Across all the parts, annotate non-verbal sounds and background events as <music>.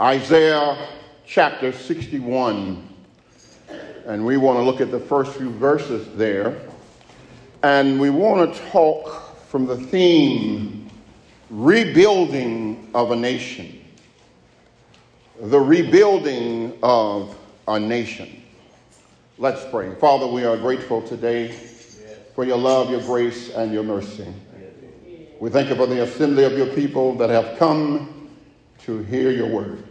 Isaiah chapter 61. And we want to look at the first few verses there. And we want to talk from the theme rebuilding of a nation. The rebuilding of a nation. Let's pray. Father, we are grateful today for your love, your grace, and your mercy. We thank you for the assembly of your people that have come to hear your word.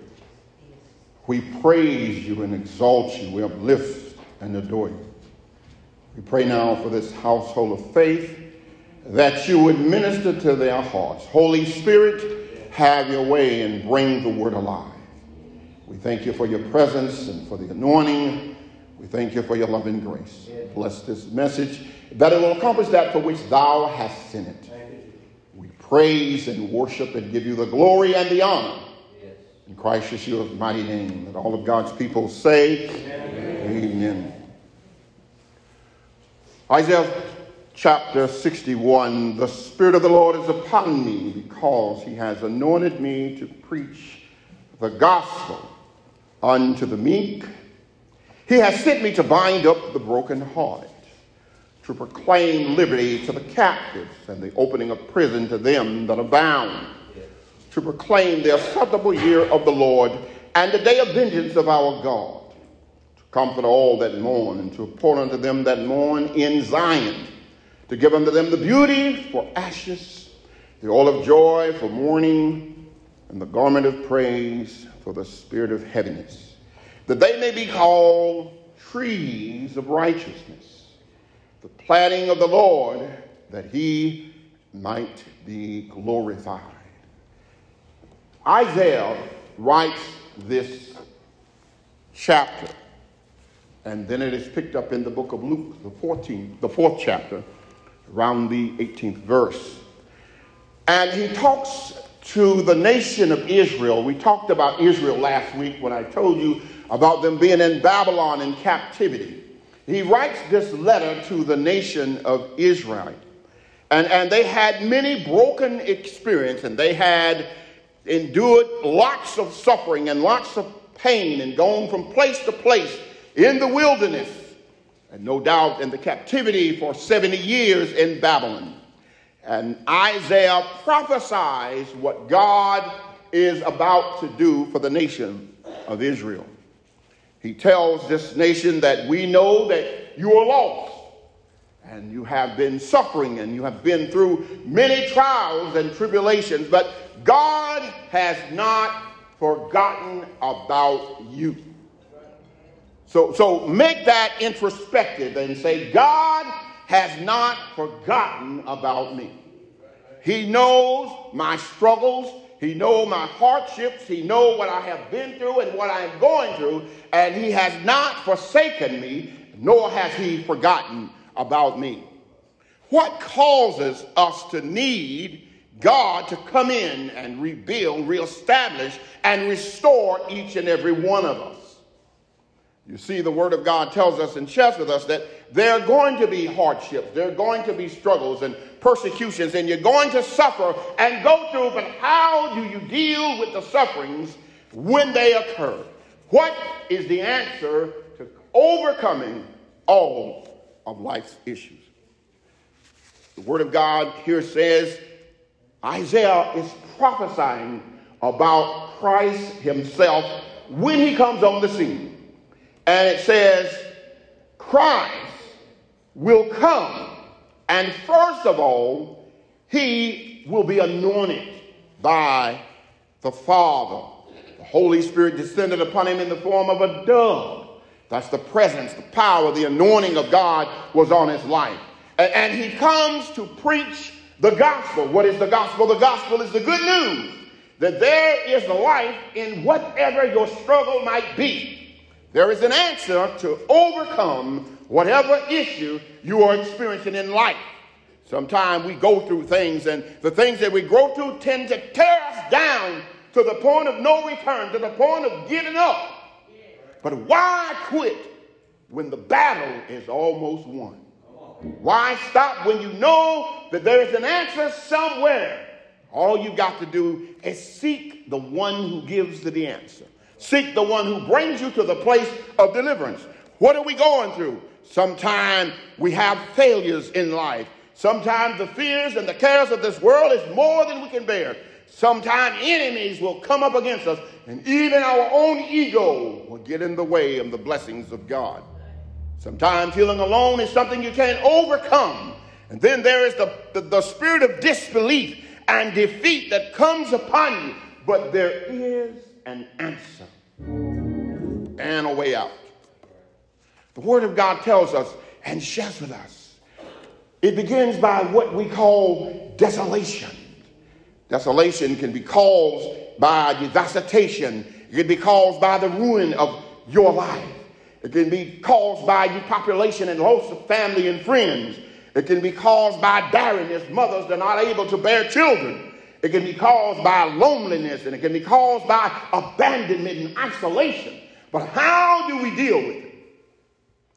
We praise you and exalt you. We uplift and adore you. We pray now for this household of faith that you would minister to their hearts. Holy Spirit, have your way and bring the word alive. We thank you for your presence and for the anointing. We thank you for your love and grace. Bless this message that it will accomplish that for which thou hast sent it. We praise and worship and give you the glory and the honor. Christ Yeshua's mighty name. That all of God's people say, Amen. Amen. Isaiah chapter 61 The Spirit of the Lord is upon me because he has anointed me to preach the gospel unto the meek. He has sent me to bind up the brokenhearted, to proclaim liberty to the captives, and the opening of prison to them that are bound, to proclaim the acceptable year of the Lord and the day of vengeance of our God, to comfort all that mourn, and to pour unto them that mourn in Zion, to give unto them the beauty for ashes, the oil of joy for mourning, and the garment of praise for the spirit of heaviness, that they may be called trees of righteousness, the planting of the Lord, that he might be glorified. Isaiah writes this chapter, and then it is picked up in the book of Luke, the 14th, the fourth chapter, around the 18th verse. And he talks to the nation of Israel. We talked about Israel last week when I told you about them being in Babylon in captivity. He writes this letter to the nation of Israel. And, and they had many broken experience and they had endured lots of suffering and lots of pain and gone from place to place in the wilderness and no doubt in the captivity for 70 years in Babylon. And Isaiah prophesies what God is about to do for the nation of Israel. He tells this nation that we know that you are lost and you have been suffering and you have been through many trials and tribulations, but God has not forgotten about you. So, so make that introspective and say, God has not forgotten about me. He knows my struggles. He knows my hardships. He knows what I have been through and what I am going through. And he has not forsaken me, nor has he forgotten about me. What causes us to need God to come in and rebuild, reestablish, and restore each and every one of us? You see, the Word of God tells us and shares with us that there are going to be hardships, there are going to be struggles and persecutions, and you're going to suffer and go through, but how do you deal with the sufferings when they occur? What is the answer to overcoming all of life's issues? The Word of God here says Isaiah is prophesying about Christ Himself when He comes on the scene. And it says, Christ will come. And first of all, he will be anointed by the Father. The Holy Spirit descended upon him in the form of a dove. That's the presence, the power, the anointing of God was on his life. And, and he comes to preach the gospel. What is the gospel? The gospel is the good news that there is life in whatever your struggle might be. There is an answer to overcome whatever issue you are experiencing in life. Sometimes we go through things, and the things that we go through tend to tear us down to the point of no return, to the point of giving up. But why quit when the battle is almost won? Why stop when you know that there is an answer somewhere All you've got to do is seek the one who gives the answer. Seek the one who brings you to the place of deliverance. What are we going through? Sometimes we have failures in life. Sometimes the fears and the cares of this world is more than we can bear. Sometimes enemies will come up against us, and even our own ego will get in the way of the blessings of God. Sometimes feeling alone is something you can't overcome. And then there is the, the, the spirit of disbelief and defeat that comes upon you. But there is an answer and a way out. The Word of God tells us and shares with us. It begins by what we call desolation. Desolation can be caused by devastation, it can be caused by the ruin of your life, it can be caused by depopulation and loss of family and friends. It can be caused by barrenness, mothers that are not able to bear children. It can be caused by loneliness and it can be caused by abandonment and isolation. But how do we deal with it?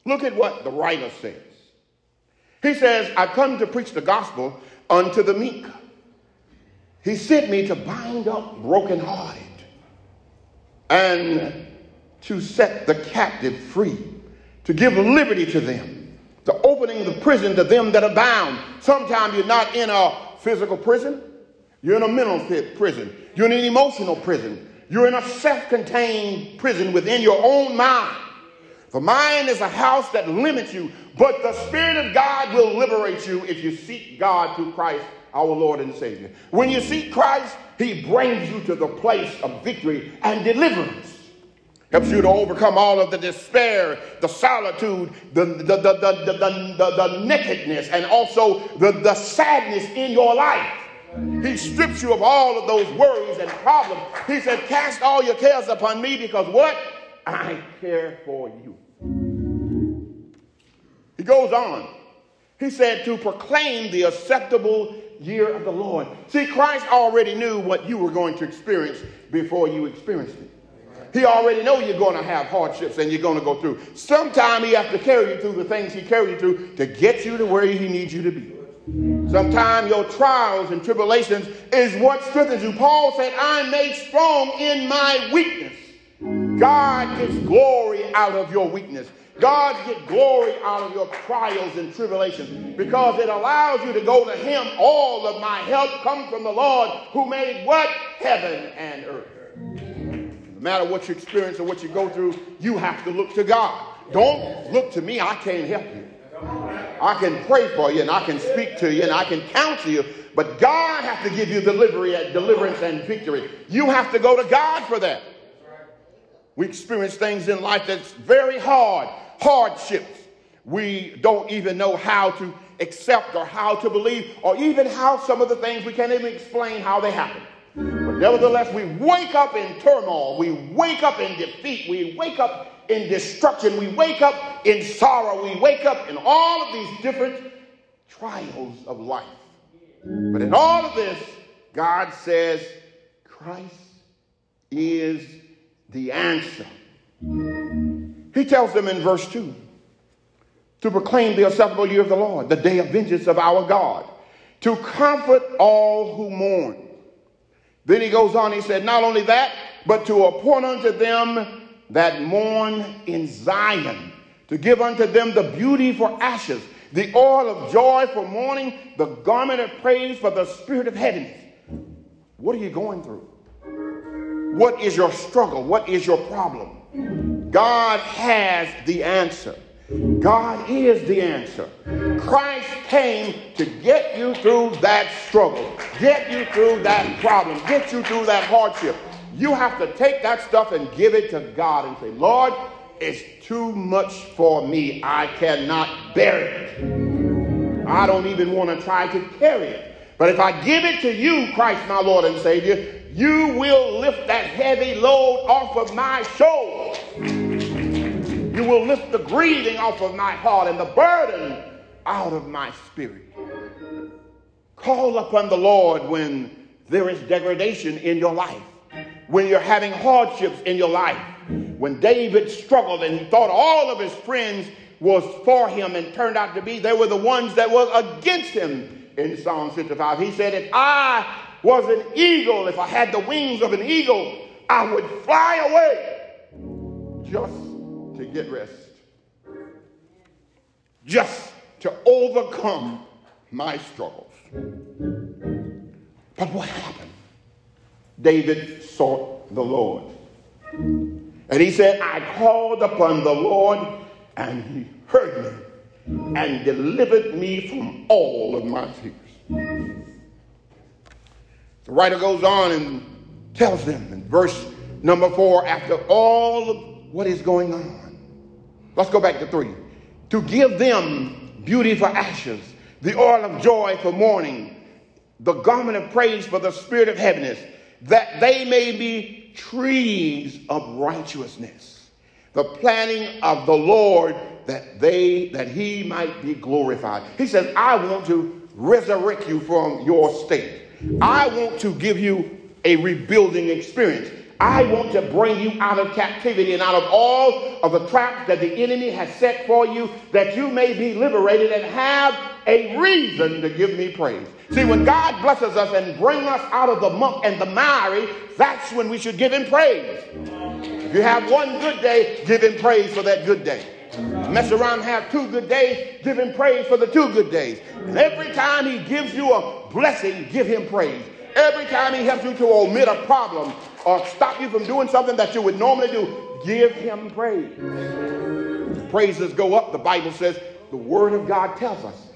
Look at what the writer says. He says, I come to preach the gospel unto the meek. He sent me to bind up brokenhearted and to set the captive free, to give liberty to them, to opening the prison to them that are bound. Sometimes you're not in a physical prison, you're in a mental prison. You're in an emotional prison. You're in a self contained prison within your own mind. The mind is a house that limits you, but the Spirit of God will liberate you if you seek God through Christ, our Lord and Savior. When you seek Christ, He brings you to the place of victory and deliverance. Helps you to overcome all of the despair, the solitude, the, the, the, the, the, the, nakedness, and also the, the sadness in your life. He strips you of all of those worries and problems. He said, Cast all your cares upon me because what? I care for you. He goes on. He said, To proclaim the acceptable year of the Lord. See, Christ already knew what you were going to experience before you experienced it. He already know you're going to have hardships and you're going to go through. Sometime he has to carry you through the things he carried you through to get you to where he needs you to be. Sometimes your trials and tribulations is what strengthens you. Paul said, I'm made strong in my weakness. God gets glory out of your weakness. God gets glory out of your trials and tribulations because it allows you to go to Him. All of my help comes from the Lord who made what? Heaven and earth. Matter what you experience or what you go through, you have to look to God. Don't look to me, I can't help you. I can pray for you and I can speak to you and I can counsel you, but God has to give you delivery, deliverance and victory. You have to go to God for that. We experience things in life that's very hard, hardships. We don't even know how to accept or how to believe, or even how some of the things we can't even explain how they happen. Nevertheless, we wake up in turmoil, we wake up in defeat, we wake up in destruction. We wake up in sorrow. We wake up in all of these different trials of life. But in all of this, God says Christ is the answer. He tells them in verse 2 to proclaim the acceptable year of the Lord, the day of vengeance of our God, to comfort all who mourn. Then he goes on, he said, Not only that, but to appoint unto them that mourn in Zion, to give unto them the beauty for ashes, the oil of joy for mourning, the garment of praise for the spirit of heaviness. What are you going through? What is your struggle? What is your problem? God has the answer. God is the answer. Christ came to get you through that struggle, get you through that problem, get you through that hardship. You have to take that stuff and give it to God and say, Lord, it's too much for me. I cannot bear it. I don't even want to try to carry it. But if I give it to you, Christ, my Lord and Savior, you will lift that heavy load off of my shoulders. You will lift the grieving off of my heart and the burden out of my spirit. Call upon the Lord when there is degradation in your life when you're having hardships in your life. When David struggled and he thought all of his friends was for him and turned out to be they were the ones that were against him in Psalm 55. He said, If I was an eagle, if I had the wings of an eagle, I would fly away just to get rest, just to overcome my struggles. But what happened? David sought the Lord. And he said, I called upon the Lord, and he heard me and delivered me from all of my fears. The writer goes on and tells them in verse number four, after all of what is going on, let's go back to three, to give them beauty for ashes, the oil of joy for mourning, the garment of praise for the spirit of heaviness, that they may be trees of righteousness, the planting of the Lord that they that he might be glorified. He says, I want to resurrect you from your state. I want to give you a rebuilding experience. I want to bring you out of captivity and out of all of the traps that the enemy has set for you, that you may be liberated and have a reason to give me praise. See, when God blesses us and brings us out of the muck and the miry, that's when we should give him praise. If you have one good day, give him praise for that good day. Mess around have two good days, give him praise for the two good days. And every time he gives you a blessing, give him praise. Every time he helps you to omit a problem or stop you from doing something that you would normally do, give him praise. Praises go up, the Bible says, the word of God tells us.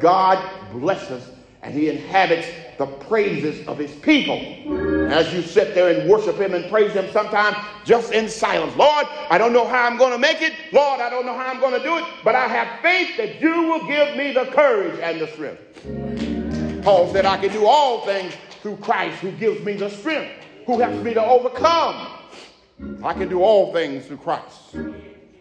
God blesses and he inhabits the praises of his people. As you sit there and worship him and praise him sometimes just in silence. Lord, I don't know how I'm going to make it. Lord, I don't know how I'm going to do it, but I have faith that you will give me the courage and the strength. Paul said, I can do all things through Christ who gives me the strength, who helps me to overcome. I can do all things through Christ.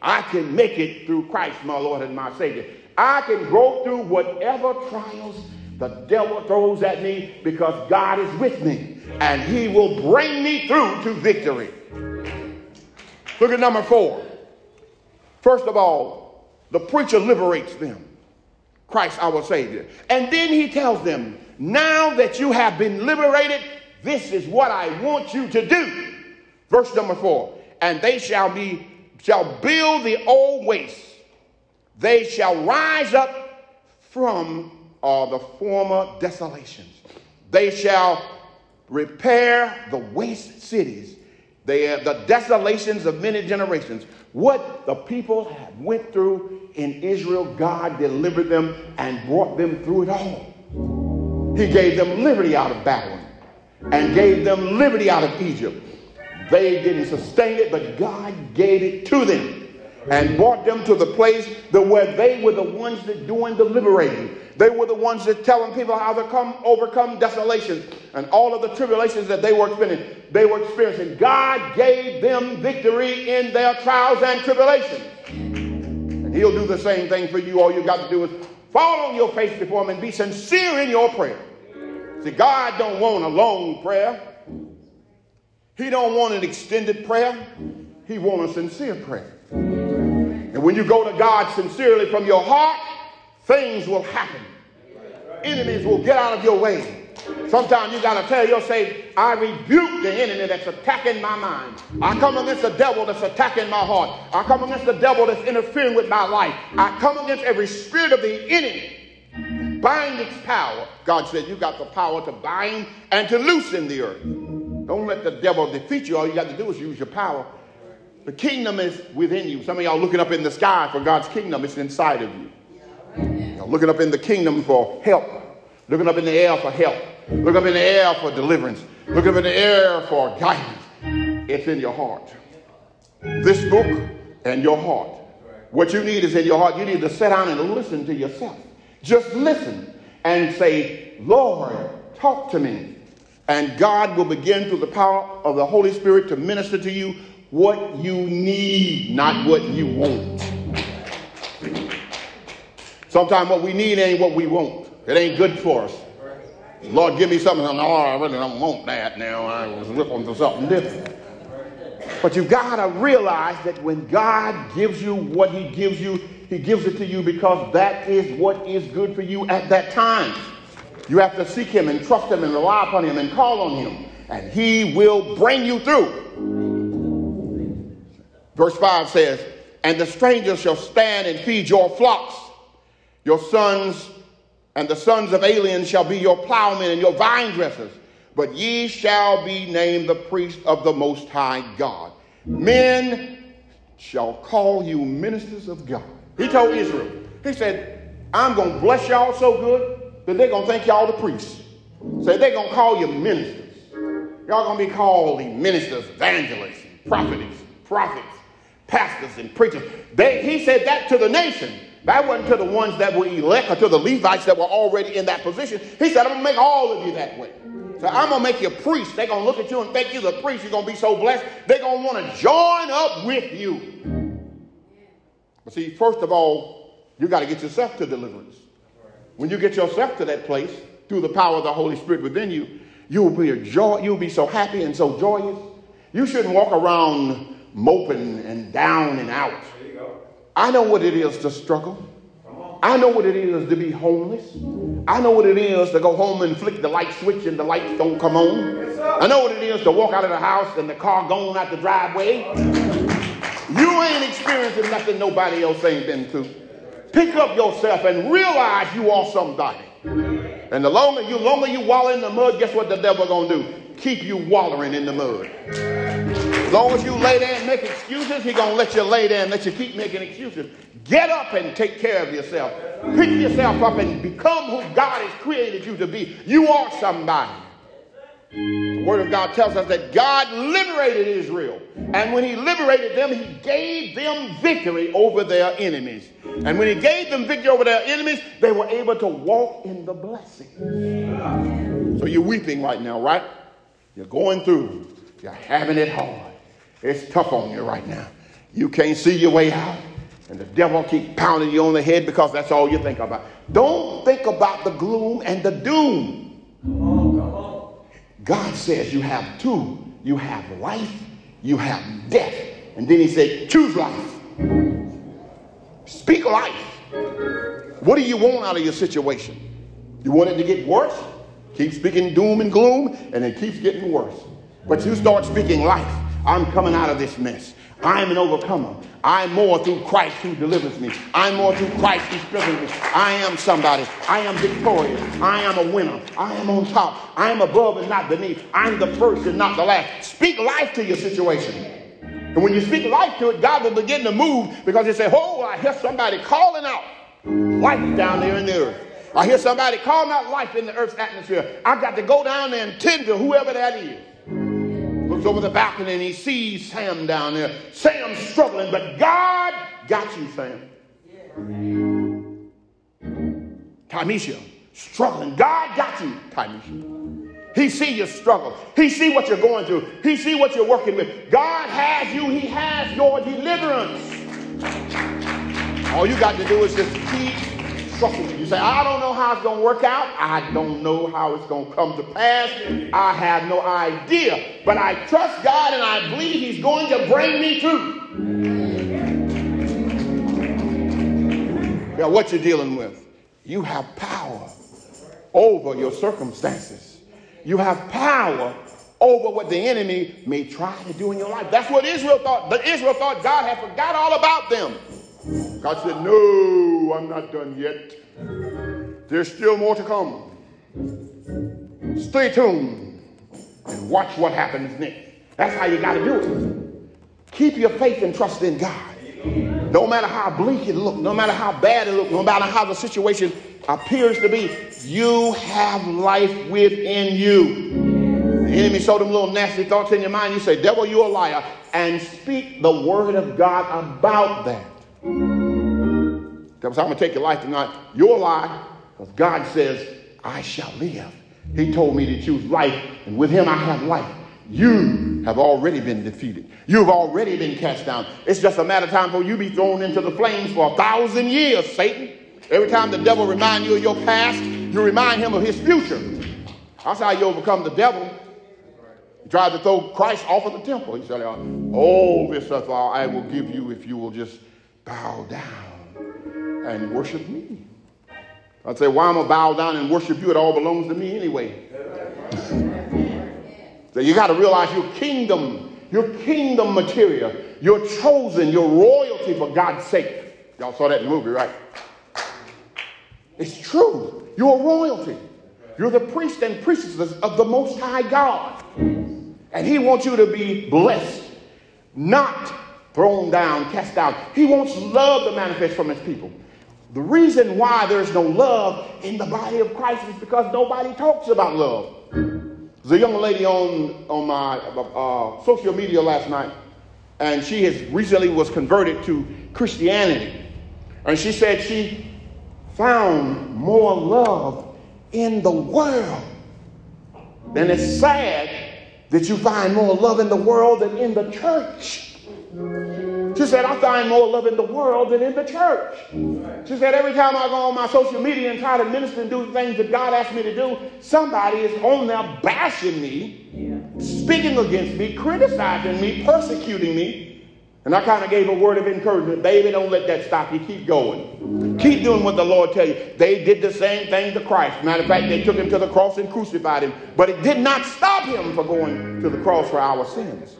I can make it through Christ, my Lord and my Savior. I can go through whatever trials the devil throws at me because God is with me and he will bring me through to victory. Look at number four. First of all, the preacher liberates them. Christ our Savior. And then he tells them, now that you have been liberated, this is what I want you to do. Verse number four. And they shall be shall build the old waste. They shall rise up from are the former desolations. They shall repair the waste cities, they are the desolations of many generations. What the people have went through in Israel, God delivered them and brought them through it all. He gave them liberty out of Babylon and gave them liberty out of Egypt. They didn't sustain it, but God gave it to them and brought them to the place that where they were the ones that doing the liberating. They were the ones that telling people how to come overcome desolations and all of the tribulations that they were experiencing. They were experiencing. God gave them victory in their trials and tribulations. And He'll do the same thing for you. All you got to do is fall on your face before Him and be sincere in your prayer. See, God don't want a long prayer. He don't want an extended prayer. He wants a sincere prayer. And when you go to God sincerely from your heart, things will happen. Enemies will get out of your way. Sometimes you got to tell yourself, I rebuke the enemy that's attacking my mind. I come against the devil that's attacking my heart. I come against the devil that's interfering with my life. I come against every spirit of the enemy. Bind its power. God said, You got the power to bind and to loosen the earth. Don't let the devil defeat you. All you got to do is use your power the kingdom is within you. Some of y'all looking up in the sky for God's kingdom, it's inside of you. Y'all looking up in the kingdom for help, looking up in the air for help, look up in the air for deliverance, look up in the air for guidance. It's in your heart. This book and your heart. What you need is in your heart. You need to sit down and listen to yourself. Just listen and say, Lord, talk to me. And God will begin through the power of the Holy Spirit to minister to you what you need, not what you want. Sometimes what we need ain't what we want. It ain't good for us. Lord, give me something. No, I really don't want that now. I was looking for something different. But you've got to realize that when God gives you what He gives you, He gives it to you because that is what is good for you at that time. You have to seek him and trust him and rely upon him and call on him, and he will bring you through. Verse 5 says, And the stranger shall stand and feed your flocks. Your sons and the sons of aliens shall be your plowmen and your vine dressers. But ye shall be named the priest of the Most High God. Men shall call you ministers of God. He told Israel, He said, I'm going to bless y'all so good that they're going to think y'all the priests. So they're going to call you ministers. Y'all going to be called the ministers, evangelists, prophets, prophets, pastors, and preachers. They, he said that to the nation. That wasn't to the ones that were elect or to the Levites that were already in that position. He said, I'm going to make all of you that way. So I'm going to make you a priest. They're going to look at you and think you're the priest. You're going to be so blessed. They're going to want to join up with you. But see, first of all, you got to get yourself to deliverance. When you get yourself to that place through the power of the Holy Spirit within you, you'll be a joy, you'll be so happy and so joyous. You shouldn't walk around moping and down and out. I know what it is to struggle. I know what it is to be homeless. I know what it is to go home and flick the light switch and the lights don't come on. I know what it is to walk out of the house and the car going out the driveway. You ain't experiencing nothing nobody else ain't been through. Pick up yourself and realize you are somebody. And the longer you longer you wallow in the mud, guess what the devil gonna do? Keep you wallowing in the mud. As long as you lay there and make excuses, he gonna let you lay there and let you keep making excuses. Get up and take care of yourself. Pick yourself up and become who God has created you to be. You are somebody. The Word of God tells us that God liberated Israel. And when He liberated them, He gave them victory over their enemies. And when He gave them victory over their enemies, they were able to walk in the blessing. So you're weeping right now, right? You're going through. You're having it hard. It's tough on you right now. You can't see your way out. And the devil keep pounding you on the head because that's all you think about. Don't think about the gloom and the doom. Come on, come on. God says you have two. You have life, you have death. And then he said, choose life. Speak life. What do you want out of your situation? You want it to get worse? Keep speaking doom and gloom, and it keeps getting worse. But you start speaking life. I'm coming out of this mess. I am an overcomer. I'm more through Christ who delivers me. I'm more through Christ who strengthens me. I am somebody. I am victorious. I am a winner. I am on top. I am above and not beneath. I'm the first and not the last. Speak life to your situation. And when you speak life to it, God will begin to move because He say, Oh, I hear somebody calling out life down there in the earth. I hear somebody calling out life in the earth's atmosphere. I've got to go down there and tend to whoever that is looks over the balcony and he sees Sam down there. Sam's struggling, but God got you, Sam. Tamisha, struggling. God got you, Tamisha. He see your struggle. He see what you're going through. He see what you're working with. God has you. He has your deliverance. All you got to do is just keep you say, I don't know how it's going to work out. I don't know how it's going to come to pass. I have no idea. But I trust God and I believe He's going to bring me through. Yeah, what you're dealing with. You have power over your circumstances. You have power over what the enemy may try to do in your life. That's what Israel thought. But Israel thought God had forgot all about them. God said, No, I'm not done yet. There's still more to come. Stay tuned and watch what happens next. That's how you got to do it. Keep your faith and trust in God. No matter how bleak it looks, no matter how bad it looks, no matter how the situation appears to be, you have life within you. The enemy showed them little nasty thoughts in your mind. You say, Devil, you're a liar. And speak the word of God about that. Devil said, I'm going to take your life tonight. Your life, because God says, I shall live. He told me to choose life, and with him I have life. You have already been defeated. You've already been cast down. It's just a matter of time for you be thrown into the flames for a thousand years, Satan. Every time the devil reminds you of your past, you remind him of his future. That's how you overcome the devil. He tried to throw Christ off of the temple. He said, Oh, this stuff I will give you if you will just bow down and worship me. I'd say, why am I bow down and worship you? It all belongs to me anyway. <laughs> so you got to realize your kingdom, your kingdom material. You're chosen, you're royalty for God's sake. Y'all saw that in the movie, right? It's true. You're royalty. You're the priest and priestess of the Most High God. And He wants you to be blessed, not thrown down, cast out. He wants love to manifest from His people. The reason why there's no love in the body of Christ is because nobody talks about love. There's a young lady on, on my uh, social media last night, and she has recently was converted to Christianity. And she said she found more love in the world. Then it's sad that you find more love in the world than in the church. She said, I find more love in the world than in the church. She said, every time I go on my social media and try to minister and do things that God asked me to do, somebody is on there bashing me, speaking against me, criticizing me, persecuting me. And I kind of gave a word of encouragement. Baby, don't let that stop you. Keep going. Keep doing what the Lord tell you. They did the same thing to Christ. Matter of fact, they took him to the cross and crucified him. But it did not stop him from going to the cross for our sins.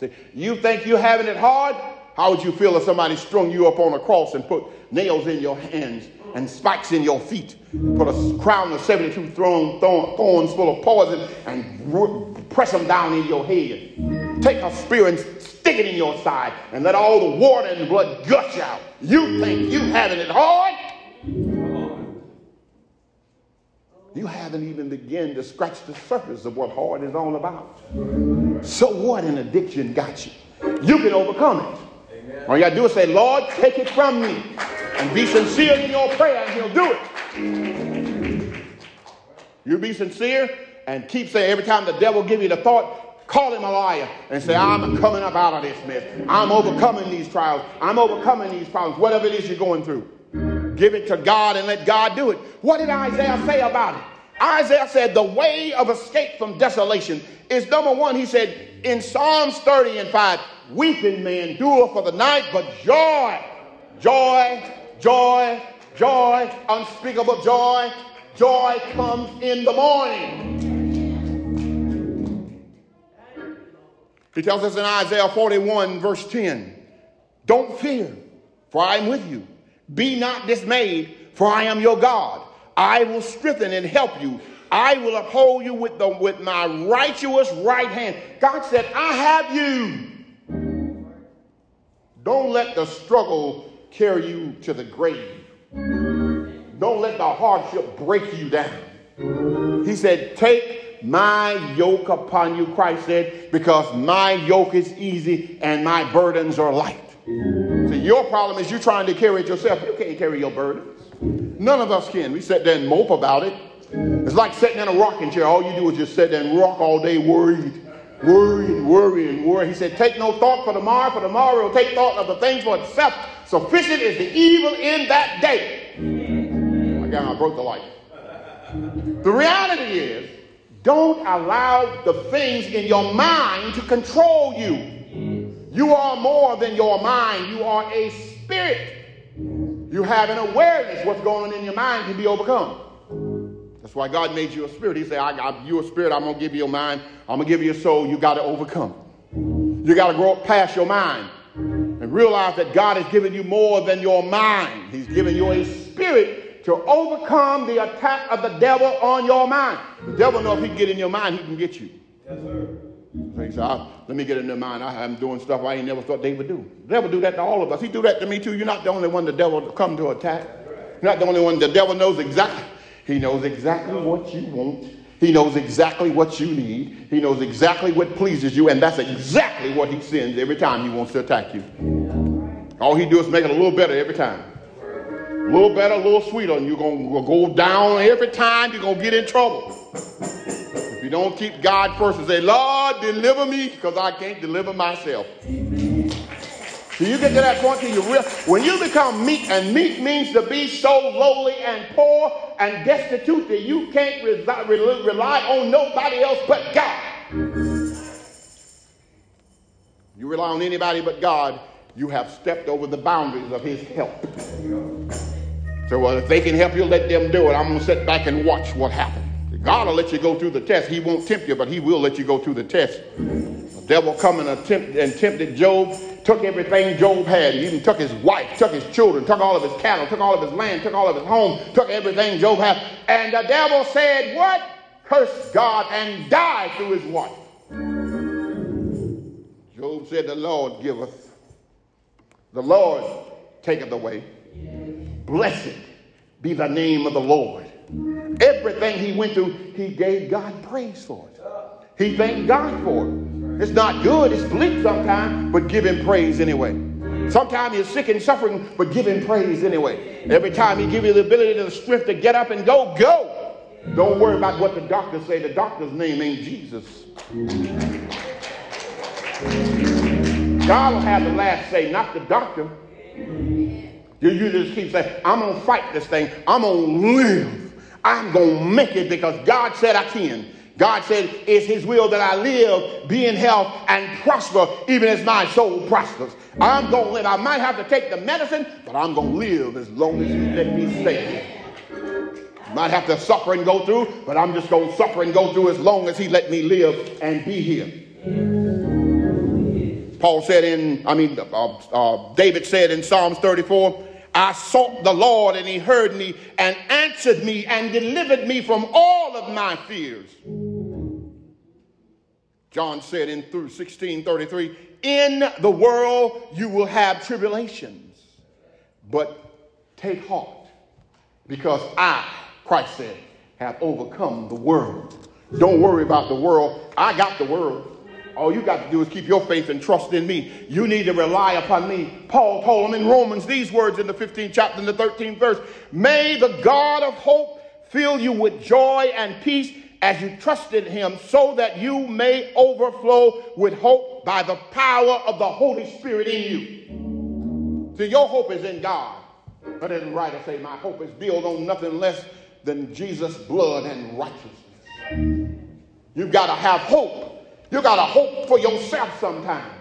See, you think you're having it hard? How would you feel if somebody strung you up on a cross and put nails in your hands and spikes in your feet, put a crown of 72 thorns full of poison and press them down in your head? Take a spear and stick it in your side and let all the water and blood gush out. You think you're having it hard? You haven't even begun to scratch the surface of what hard is all about. So what an addiction got you? You can overcome it. Amen. All you got to do is say, Lord, take it from me. And be sincere in your prayer, and he'll do it. You be sincere and keep saying every time the devil give you the thought, Call him a liar and say, I'm coming up out of this mess. I'm overcoming these trials. I'm overcoming these problems, whatever it is you're going through. Give it to God and let God do it. What did Isaiah say about it? Isaiah said the way of escape from desolation is number one. He said in Psalms 30 and 5, weeping may endure for the night, but joy, joy, joy, joy, unspeakable joy, joy comes in the morning. He tells us in Isaiah 41, verse 10 Don't fear, for I am with you. Be not dismayed, for I am your God. I will strengthen and help you. I will uphold you with, the, with my righteous right hand. God said, I have you. Don't let the struggle carry you to the grave. Don't let the hardship break you down. He said, Take my yoke upon you, Christ said, because my yoke is easy and my burdens are light. Your problem is you're trying to carry it yourself. You can't carry your burdens. None of us can. We sit there and mope about it. It's like sitting in a rocking chair. All you do is just sit there and rock all day worried, worried, worrying, worry. He said, take no thought for tomorrow, for tomorrow will take thought of the things for itself. Sufficient is the evil in that day. Again, I broke the light. The reality is, don't allow the things in your mind to control you. You are more than your mind. You are a spirit. You have an awareness what's going on in your mind can be overcome. That's why God made you a spirit. He said, I got you a spirit, I'm gonna give you a mind, I'm gonna give you a soul, you gotta overcome. You gotta grow up past your mind and realize that God has given you more than your mind. He's given you a spirit to overcome the attack of the devil on your mind. The devil knows if he can get in your mind, he can get you. Yes, sir. Say, oh, let me get in their mind. I am doing stuff I ain't never thought they would do. The devil do that to all of us. He do that to me too. You're not the only one the devil come to attack. You're not the only one. The devil knows exactly. He knows exactly what you want. He knows exactly what you need. He knows exactly what pleases you, and that's exactly what he sends every time he wants to attack you. All he do is make it a little better every time. A little better, a little sweeter, and you're to go down every time you're to get in trouble. If you don't keep God first and say, Lord, deliver me because I can't deliver myself. So you get to that point where you real, when you become meek, and meek means to be so lowly and poor and destitute that you can't rely on nobody else but God. You rely on anybody but God, you have stepped over the boundaries of his help. So, well, if they can help you, let them do it. I'm going to sit back and watch what happens. God will let you go through the test. He won't tempt you, but he will let you go through the test. The devil come and, attempt, and tempted Job, took everything Job had. He even took his wife, took his children, took all of his cattle, took all of his land, took all of his home, took everything Job had. And the devil said, what? Curse God and die through his wife. Job said, the Lord giveth. The Lord taketh away. Blessed be the name of the Lord. Everything he went through, he gave God praise for it. He thanked God for it. It's not good, it's bleak sometimes, but give him praise anyway. Sometimes you're sick and suffering, but give him praise anyway. Every time he give you the ability and the strength to get up and go, go. Don't worry about what the doctors say. The doctor's name ain't Jesus. God will have the last say, not the doctor. You, you just keep saying, I'm going to fight this thing. I'm going to live. I'm going to make it because God said I can. God said, It's His will that I live, be in health, and prosper, even as my soul prospers. I'm going to live. I might have to take the medicine, but I'm going to live as long as He let me stay. Might have to suffer and go through, but I'm just going to suffer and go through as long as He let me live and be here. Paul said in, I mean, uh, uh, David said in Psalms 34, I sought the Lord and he heard me and answered me and delivered me from all of my fears. John said in through 1633, in the world you will have tribulations, but take heart because I, Christ said, have overcome the world. Don't worry about the world. I got the world. All you got to do is keep your faith and trust in me. You need to rely upon me. Paul told them in Romans these words in the 15th chapter, in the 13th verse May the God of hope fill you with joy and peace as you trust in him, so that you may overflow with hope by the power of the Holy Spirit in you. So your hope is in God. But as the writer say, my hope is built on nothing less than Jesus' blood and righteousness. You've got to have hope you got to hope for yourself sometimes.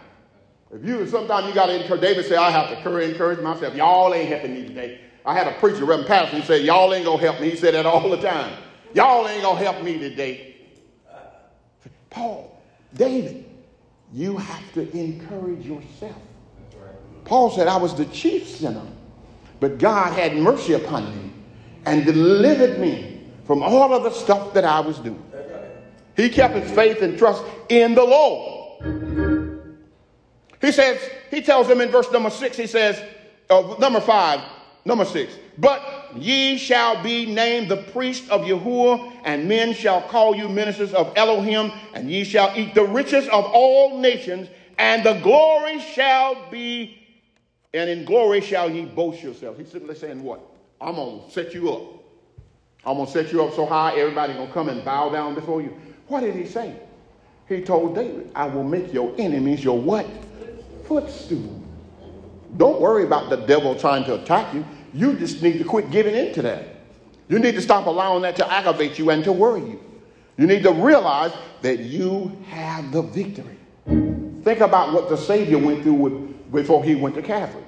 If you sometimes you got to encourage. David said, I have to encourage myself. Y'all ain't helping me today. I had a preacher, Reverend Patterson, said, Y'all ain't gonna help me. He said that all the time. Y'all ain't gonna help me today. Paul, David, you have to encourage yourself. Paul said, I was the chief sinner, but God had mercy upon me and delivered me from all of the stuff that I was doing. He kept his faith and trust in the Lord. He says, he tells them in verse number six, he says, uh, number five, number six, but ye shall be named the priest of Yahuwah, and men shall call you ministers of Elohim, and ye shall eat the riches of all nations, and the glory shall be, and in glory shall ye boast yourselves. He's simply saying what? I'm going to set you up. I'm going to set you up so high, everybody going to come and bow down before you. What did he say? He told David, I will make your enemies your what? Footstool. Don't worry about the devil trying to attack you. You just need to quit giving in to that. You need to stop allowing that to aggravate you and to worry you. You need to realize that you have the victory. Think about what the Savior went through with, before he went to Calvary.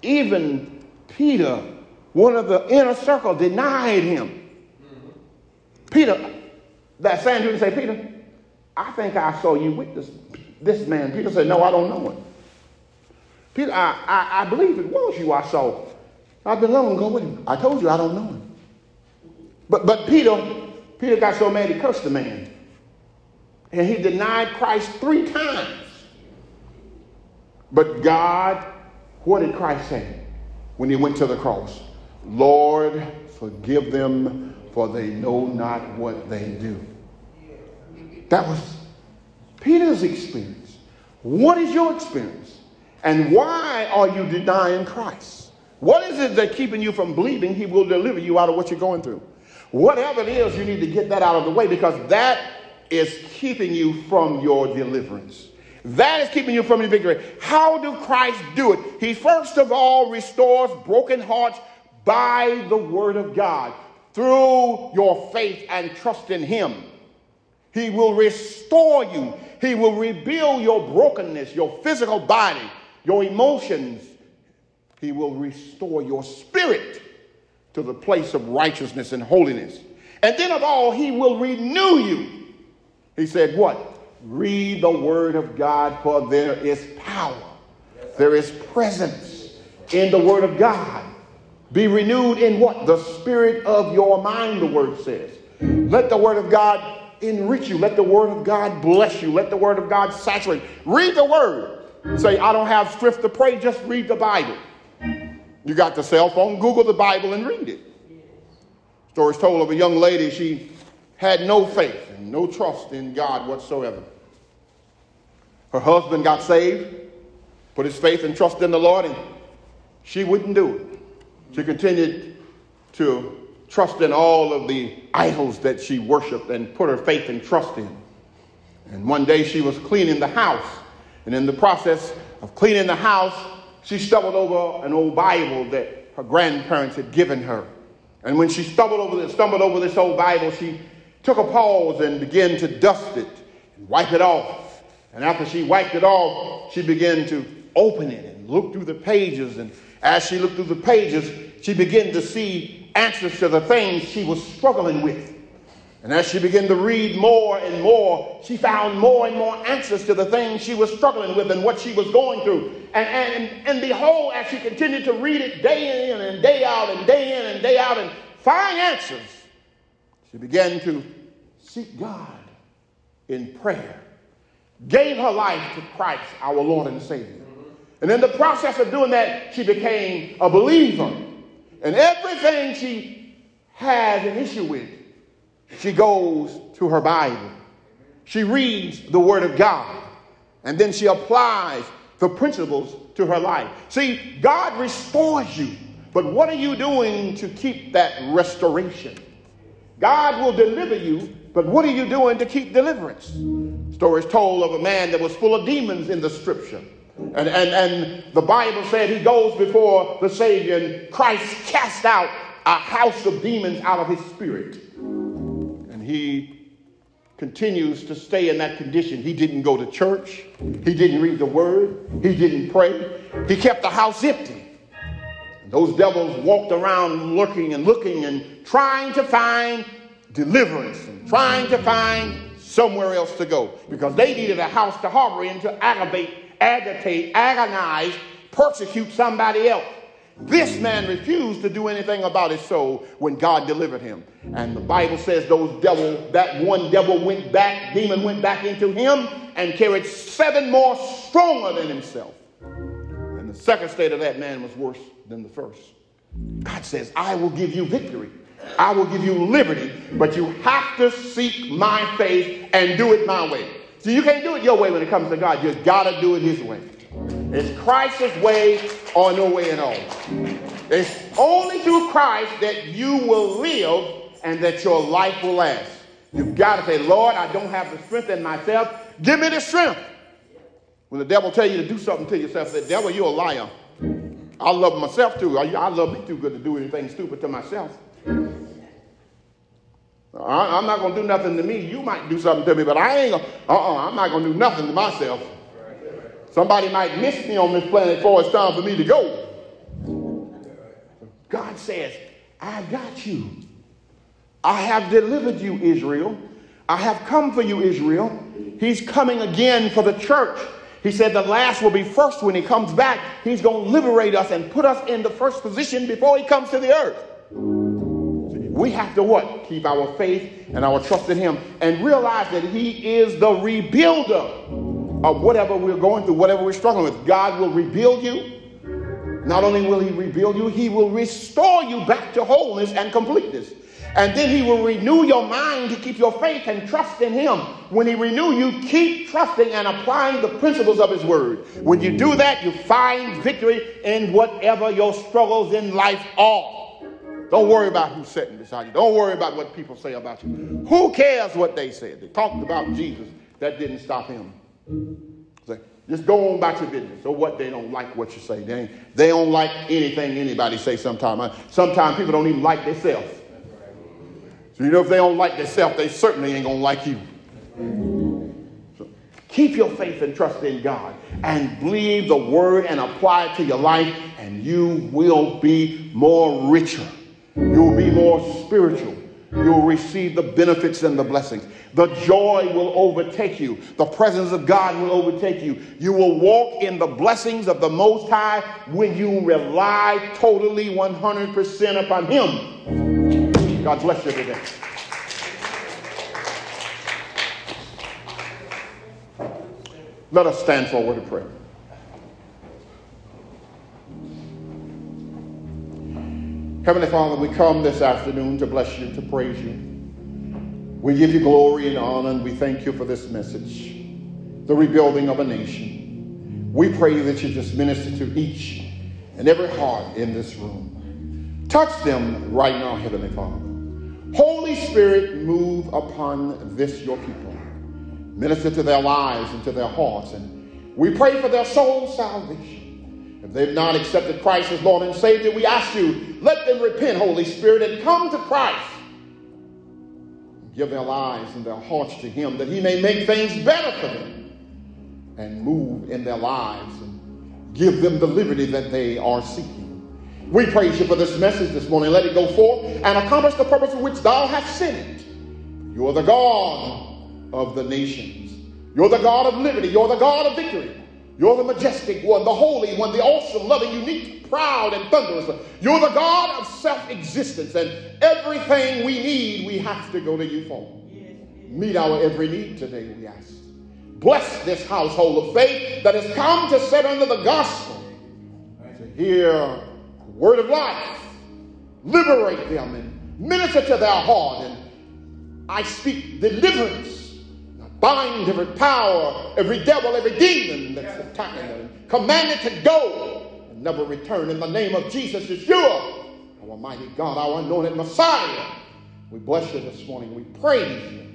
Even Peter, one of the inner circle, denied him. Peter, that Sandra say, Peter, I think I saw you with this, this man. Peter said, No, I don't know him. Peter, I, I, I believe it was you I saw. I've been long ago with him. I told you I don't know him. But, but Peter, Peter got so mad he cursed the man. And he denied Christ three times. But God, what did Christ say when he went to the cross? Lord, forgive them, for they know not what they do. That was Peter's experience. What is your experience? And why are you denying Christ? What is it that's keeping you from believing he will deliver you out of what you're going through? Whatever it is, you need to get that out of the way because that is keeping you from your deliverance. That is keeping you from your victory. How do Christ do it? He first of all restores broken hearts by the word of God through your faith and trust in him. He will restore you. He will rebuild your brokenness, your physical body, your emotions. He will restore your spirit. to the place of righteousness and holiness. And then of all, he will renew you. He said, What? Read the word of God, for there is power, there is presence in the word of God. Be renewed in what? The spirit of your mind, the word says. Let the word of God enrich you. Let the word of God bless you. Let the word of God saturate. Read the word. Say, I don't have strength to pray, just read the Bible. You got the cell phone, Google the Bible and read it. Stories told of a young lady, she had no faith and no trust in God whatsoever. Her husband got saved, put his faith and trust in the Lord, and she wouldn't do it. She continued to trust in all of the idols that she worshiped and put her faith and trust in. And one day she was cleaning the house, and in the process of cleaning the house, she stumbled over an old Bible that her grandparents had given her. And when she stumbled over, stumbled over this old Bible, she took a pause and began to dust it and wipe it off. And after she wiped it off, she began to open it and look through the pages. And as she looked through the pages, she began to see answers to the things she was struggling with. And as she began to read more and more, she found more and more answers to the things she was struggling with and what she was going through. And, and, and behold, as she continued to read it day in and day out and day in and day out and find answers, she began to seek God in prayer, gave her life to Christ, our Lord and Savior. And in the process of doing that, she became a believer. And everything she has an issue with, she goes to her Bible. She reads the Word of God. And then she applies the principles to her life. See, God restores you. But what are you doing to keep that restoration? God will deliver you, but what are you doing to keep deliverance? Stories told of a man that was full of demons in the scripture. And, and, and the Bible said he goes before the Savior, and Christ cast out a house of demons out of his spirit. And he continues to stay in that condition. He didn't go to church, he didn't read the word, he didn't pray, he kept the house empty. And those devils walked around looking and looking and trying to find deliverance and trying to find somewhere else to go because they needed a house to harbor in to aggravate agitate, agonize, persecute somebody else. This man refused to do anything about his soul when God delivered him. And the Bible says those devil, that one devil went back, demon went back into him and carried seven more stronger than himself. And the second state of that man was worse than the first. God says, I will give you victory. I will give you liberty, but you have to seek my faith and do it my way. So you can't do it your way when it comes to God. You got to do it His way. It's Christ's way or no way at all. It's only through Christ that you will live and that your life will last. You've got to say, Lord, I don't have the strength in myself. Give me the strength. When the devil tell you to do something to yourself, say, devil, you're a liar. I love myself too. I love me too good to do anything stupid to myself. I'm not going to do nothing to me. You might do something to me, but I ain't going to, uh-uh, I'm not going to do nothing to myself. Somebody might miss me on this planet before it's time for me to go. God says, I got you. I have delivered you, Israel. I have come for you, Israel. He's coming again for the church. He said the last will be first when he comes back. He's going to liberate us and put us in the first position before he comes to the earth. We have to what? Keep our faith and our trust in Him and realize that He is the rebuilder of whatever we're going through, whatever we're struggling with. God will rebuild you. Not only will He rebuild you, He will restore you back to wholeness and completeness. And then He will renew your mind to keep your faith and trust in Him. When He renew you, keep trusting and applying the principles of His Word. When you do that, you find victory in whatever your struggles in life are. Don't worry about who's sitting beside you. Don't worry about what people say about you. Who cares what they said? They talked about Jesus. That didn't stop him. just go on about your business. So what? They don't like what you say. They, they don't like anything anybody say sometimes. Uh, sometimes people don't even like themselves. So you know if they don't like themselves, they certainly ain't going to like you. So keep your faith and trust in God and believe the word and apply it to your life and you will be more richer You'll be more spiritual. You'll receive the benefits and the blessings. The joy will overtake you. The presence of God will overtake you. You will walk in the blessings of the Most High when you rely totally 100% upon Him. God bless you today. Let us stand forward to pray. Heavenly Father, we come this afternoon to bless you, to praise you. We give you glory and honor, and we thank you for this message, the rebuilding of a nation. We pray that you just minister to each and every heart in this room. Touch them right now, Heavenly Father. Holy Spirit, move upon this, your people. Minister to their lives and to their hearts. And we pray for their soul salvation. If they've not accepted Christ as Lord and Savior, we ask you, let them repent, Holy Spirit, and come to Christ. Give their lives and their hearts to Him that He may make things better for them and move in their lives and give them the liberty that they are seeking. We praise you for this message this morning. Let it go forth and accomplish the purpose for which thou hast sent it. You are the God of the nations. You're the God of liberty. You're the God of victory. You're the majestic one, the holy one, the awesome, loving, unique, proud, and thunderous. You're the God of self existence. And everything we need, we have to go to you for. Meet our every need today, we ask. Bless this household of faith that has come to sit under the gospel, to hear the word of life, liberate them, and minister to their heart. And I speak deliverance bind every power, every devil, every demon that's attacking them. Command it to go and never return in the name of Jesus Yeshua, our mighty God, our anointed Messiah. We bless you this morning. We praise you.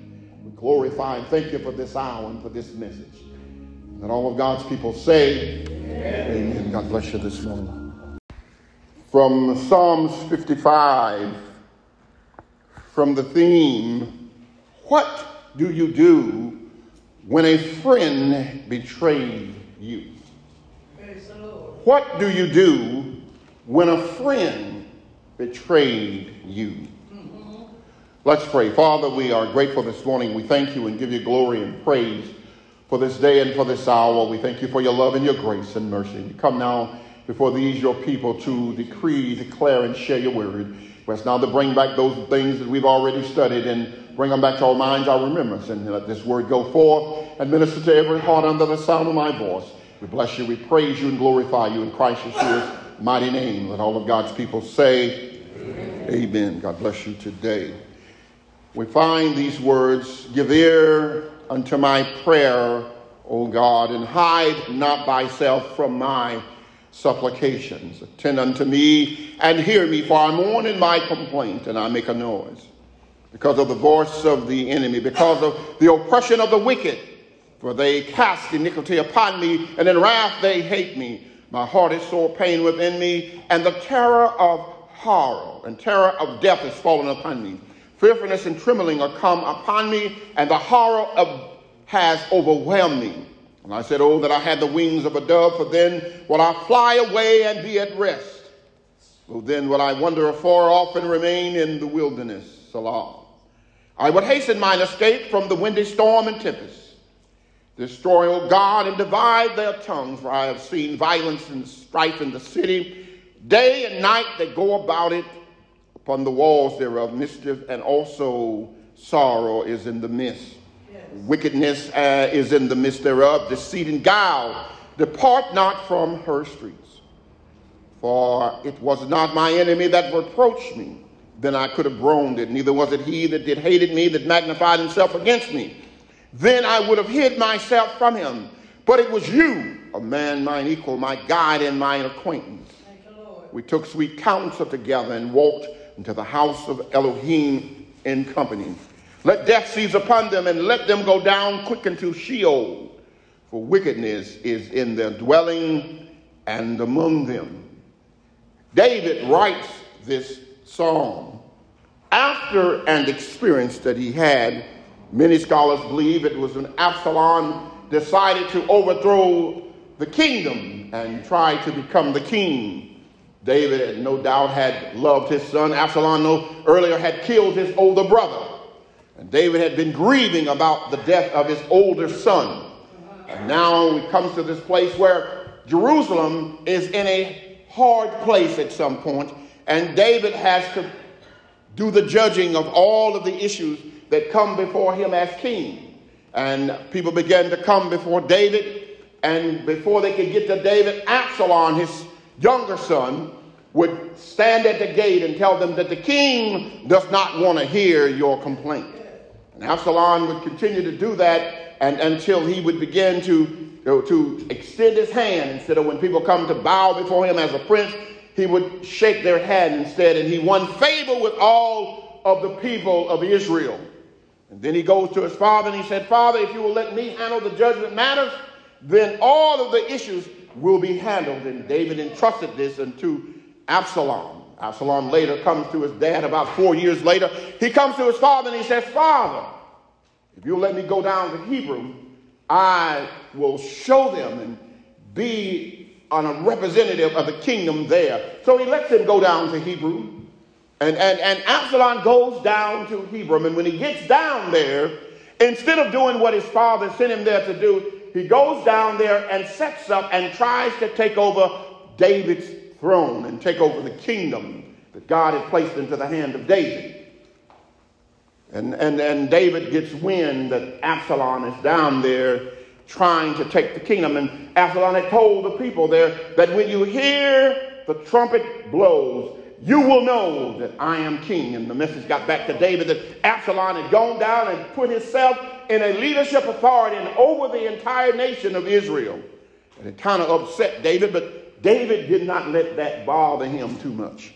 We glorify and thank you for this hour and for this message. And all of God's people say, Amen. Amen. God bless you this morning. From Psalms 55, from the theme, What do you do when a friend betrayed you? What do you do when a friend betrayed you? Let's pray. Father, we are grateful this morning. We thank you and give you glory and praise for this day and for this hour. We thank you for your love and your grace and mercy. We come now before these, your people, to decree, declare, and share your word. Rest now to bring back those things that we've already studied and bring them back to our minds, our remembrance, and let this word go forth and minister to every heart under the sound of my voice. We bless you, we praise you, and glorify you in Christ Yeshua's mighty name. Let all of God's people say, Amen. Amen. God bless you today. We find these words Give ear unto my prayer, O God, and hide not thyself from my supplications. Attend unto me and hear me, for I mourn in my complaint, and I make a noise because of the voice of the enemy, because of the oppression of the wicked. For they cast iniquity upon me, and in wrath they hate me. My heart is sore pain within me, and the terror of horror and terror of death is fallen upon me. Fearfulness and trembling are come upon me, and the horror of has overwhelmed me. And I said, Oh, that I had the wings of a dove, for then will I fly away and be at rest. Oh, then will I wander afar off and remain in the wilderness. Selah. I would hasten mine escape from the windy storm and tempest. Destroy, O God, and divide their tongues, for I have seen violence and strife in the city. Day and night they go about it upon the walls thereof. Mischief and also sorrow is in the midst. Yes. Wickedness uh, is in the midst thereof. Deceit and guile depart not from her streets. For it was not my enemy that reproached me then I could have groaned it. Neither was it he that did hated me that magnified himself against me. Then I would have hid myself from him. But it was you, a man mine equal, my guide and mine acquaintance. We took sweet counsel together and walked into the house of Elohim in company. Let death seize upon them and let them go down quick into Sheol. For wickedness is in their dwelling and among them. David writes this psalm. After an experience that he had, many scholars believe it was when Absalom decided to overthrow the kingdom and try to become the king. David, no doubt, had loved his son. Absalom, no earlier, had killed his older brother. And David had been grieving about the death of his older son. And now he comes to this place where Jerusalem is in a hard place at some point, and David has to do the judging of all of the issues that come before him as king. And people began to come before David, and before they could get to David, Absalom, his younger son, would stand at the gate and tell them that the king does not want to hear your complaint. And Absalom would continue to do that and, until he would begin to, to extend his hand instead of oh, when people come to bow before him as a prince, he would shake their hand instead, and he won favor with all of the people of Israel. And then he goes to his father and he said, Father, if you will let me handle the judgment matters, then all of the issues will be handled. And David entrusted this unto Absalom. Absalom later comes to his dad about four years later. He comes to his father and he says, Father, if you'll let me go down to Hebron, I will show them and be a representative of the kingdom there. So he lets him go down to Hebron. And, and, and Absalom goes down to Hebron. And when he gets down there, instead of doing what his father sent him there to do, he goes down there and sets up and tries to take over David's throne and take over the kingdom that God had placed into the hand of David. And, and, and David gets wind that Absalom is down there trying to take the kingdom. And Absalom had told the people there that when you hear the trumpet blows, you will know that I am king. And the message got back to David that Absalom had gone down and put himself in a leadership authority and over the entire nation of Israel. And it kind of upset David, but David did not let that bother him too much.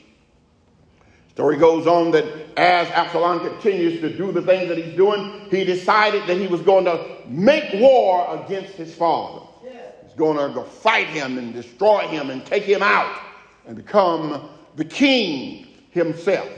Story goes on that as Absalom continues to do the things that he's doing, he decided that he was going to make war against his father. He's going to go fight him and destroy him and take him out and become the king himself.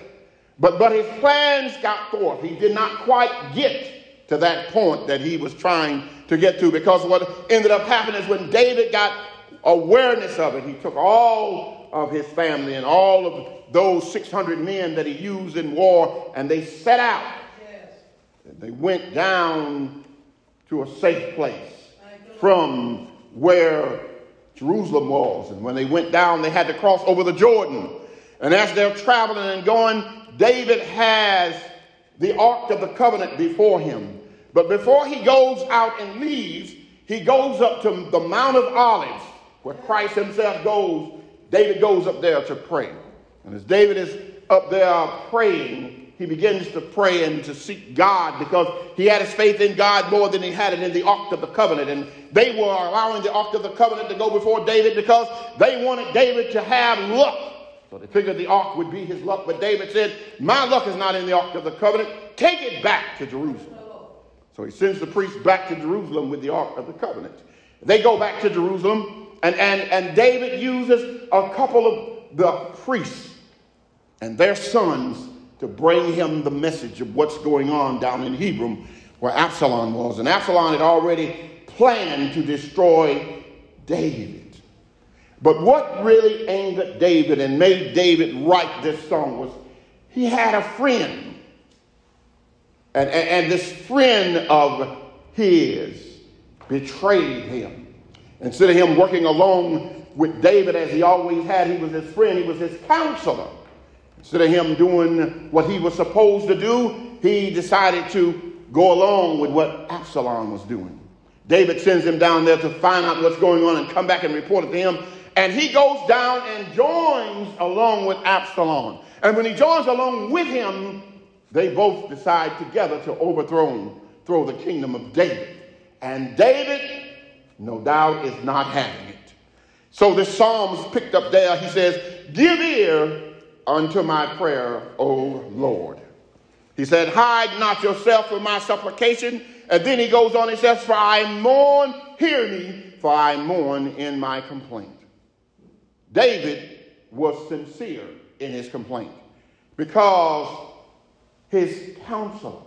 But, but his plans got forth. He did not quite get to that point that he was trying to get to because what ended up happening is when David got awareness of it, he took all of his family and all of those 600 men that he used in war, and they set out. Yes. They went down to a safe place from where Jerusalem was. And when they went down, they had to cross over the Jordan. And as they're traveling and going, David has the Ark of the Covenant before him. But before he goes out and leaves, he goes up to the Mount of Olives, where Christ himself goes. David goes up there to pray. And as David is up there praying, he begins to pray and to seek God because he had his faith in God more than he had it in the Ark of the Covenant. And they were allowing the Ark of the Covenant to go before David because they wanted David to have luck. So they figured the Ark would be his luck. But David said, My luck is not in the Ark of the Covenant. Take it back to Jerusalem. So he sends the priest back to Jerusalem with the Ark of the Covenant. They go back to Jerusalem, and, and, and David uses a couple of the priests and their sons to bring him the message of what's going on down in Hebron where Absalom was. And Absalom had already planned to destroy David. But what really angered David and made David write this song was he had a friend. And, and, and this friend of his betrayed him. Instead of him working along with David as he always had, he was his friend, he was his counselor. Instead of him doing what he was supposed to do, he decided to go along with what Absalom was doing. David sends him down there to find out what's going on and come back and report it to him. And he goes down and joins along with Absalom. And when he joins along with him, they both decide together to overthrow throw the kingdom of David. And David, no doubt, is not having it. So this psalm's picked up there. He says, Give ear unto my prayer, O Lord. He said, Hide not yourself from my supplication. And then he goes on and says, For I mourn, hear me, for I mourn in my complaint. David was sincere in his complaint because his counselor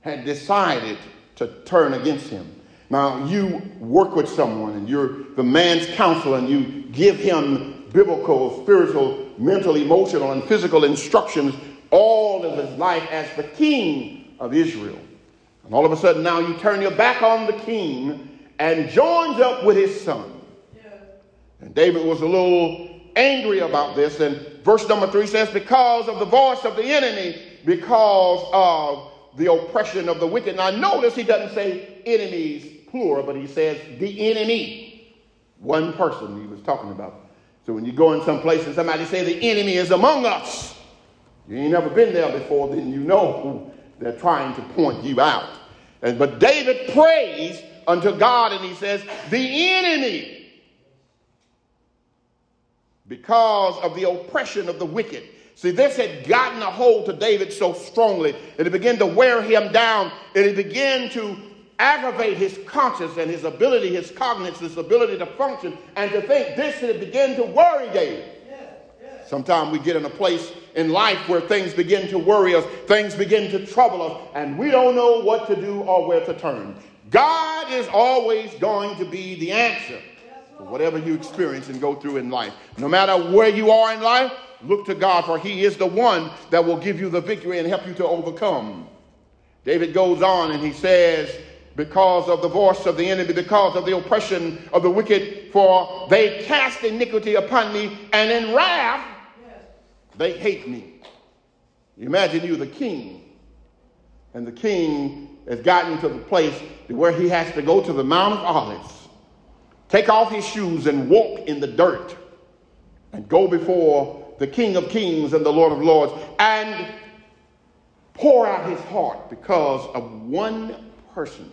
had decided to turn against him. Now, you work with someone and you're the man's counselor and you give him biblical, spiritual, mental, emotional, and physical instructions all of his life as the king of Israel. And all of a sudden now you turn your back on the king and joins up with his son. And David was a little angry about this. And verse number three says, Because of the voice of the enemy, because of the oppression of the wicked. Now notice he doesn't say enemies plural, but he says the enemy. One person he was talking about. So when you go in some place and somebody say the enemy is among us, you ain't never been there before, then you know they're trying to point you out. And, but David prays unto God and he says, the enemy, because of the oppression of the wicked. See, this had gotten a hold to David so strongly that it began to wear him down and it began to aggravate his conscience and his ability, his cognizance, his ability to function and to think. This had begin to worry David. Sometimes we get in a place in life where things begin to worry us, things begin to trouble us, and we don't know what to do or where to turn. God is always going to be the answer for whatever you experience and go through in life. No matter where you are in life, look to God, for He is the one that will give you the victory and help you to overcome. David goes on and he says, because of the voice of the enemy, because of the oppression of the wicked, for they cast iniquity upon me, and in wrath they hate me. Imagine you the king, and the king has gotten to the place where he has to go to the Mount of Olives, take off his shoes and walk in the dirt, and go before the King of Kings and the Lord of Lords, and pour out his heart because of one person.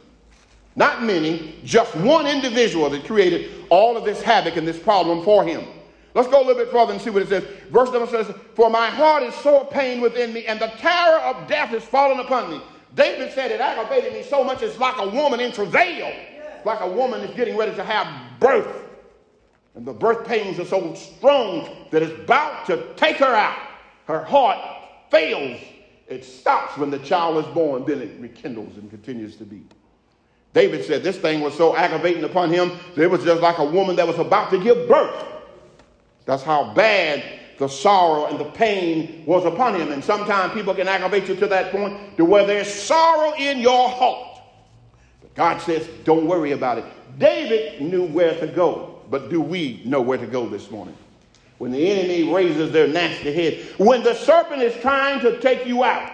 Not many, just one individual that created all of this havoc and this problem for him. Let's go a little bit further and see what it says. Verse number says, For my heart is sore pain within me, and the terror of death is fallen upon me. David said it aggravated me so much it's like a woman in travail, like a woman is getting ready to have birth. And the birth pains are so strong that it's about to take her out. Her heart fails. It stops when the child is born, then it rekindles and continues to beat. David said this thing was so aggravating upon him that it was just like a woman that was about to give birth. That's how bad the sorrow and the pain was upon him. And sometimes people can aggravate you to that point to where there's sorrow in your heart. But God says, don't worry about it. David knew where to go, but do we know where to go this morning? When the enemy raises their nasty head, when the serpent is trying to take you out,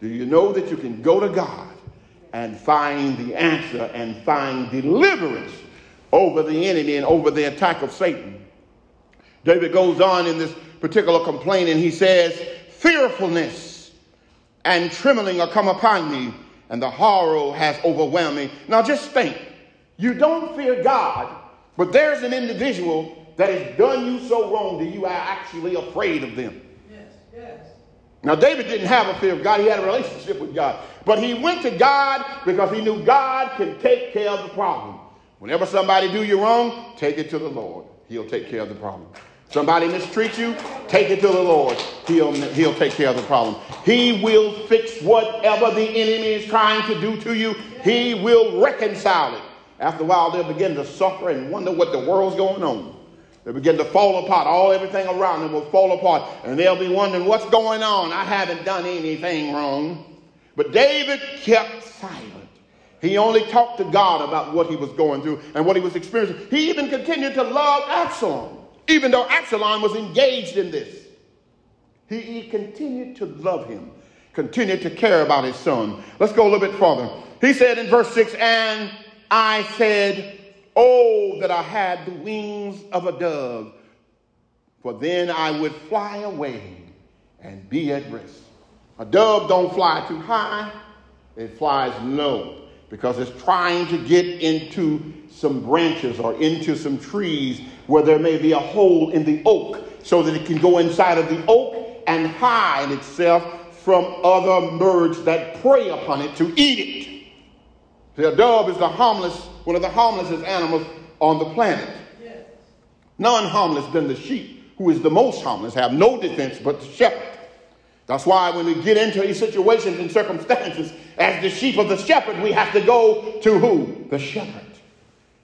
do you know that you can go to God and find the answer and find deliverance over the enemy and over the attack of Satan? David goes on in this particular complaint and he says, Fearfulness and trembling are come upon me, and the horror has overwhelmed me. Now just think, you don't fear God, but there's an individual that has done you so wrong that you are actually afraid of them. Now, David didn't have a fear of God, he had a relationship with God. But he went to God because he knew God can take care of the problem. Whenever somebody do you wrong, take it to the Lord. He'll take care of the problem. Somebody mistreat you, take it to the Lord. He'll, he'll take care of the problem. He will fix whatever the enemy is trying to do to you. He will reconcile it. After a while, they'll begin to suffer and wonder what the world's going on. They begin to fall apart. All everything around them will fall apart. And they'll be wondering, what's going on? I haven't done anything wrong. But David kept silent. He only talked to God about what he was going through and what he was experiencing. He even continued to love Absalom even though Absalom was engaged in this. He, he continued to love him, continued to care about his son. Let's go a little bit further. He said in verse 6, And I said, Oh, that I had the wings of a dove, for then I would fly away and be at rest. A dove don't fly too high, it flies low because it's trying to get into some branches or into some trees where there may be a hole in the oak so that it can go inside of the oak and hide itself from other birds that prey upon it to eat it. The dove is the harmless, one of the harmlessest animals on the planet. Yes. None harmless than the sheep, who is the most harmless, have no defense but the shepherd. That's why when we get into these situations and circumstances, as the sheep of the shepherd, we have to go to who? The shepherd.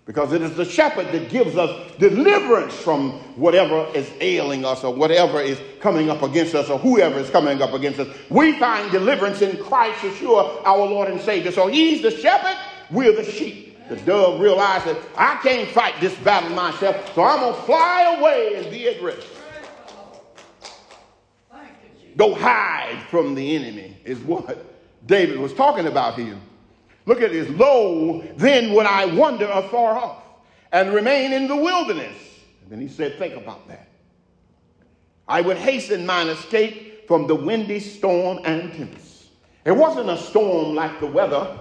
Because it is the shepherd that gives us deliverance from whatever is ailing us or whatever is coming up against us or whoever is coming up against us. We find deliverance in Christ Yeshua, our Lord and Savior. So he's the shepherd, we're the sheep. The dove realized that I can't fight this battle myself, so I'm going to fly away and be at rest. Go hide from the enemy, is what David was talking about here. Look at this. Lo, then would I wander afar off and remain in the wilderness. And then he said, Think about that. I would hasten mine escape from the windy storm and tempest. It wasn't a storm like the weather,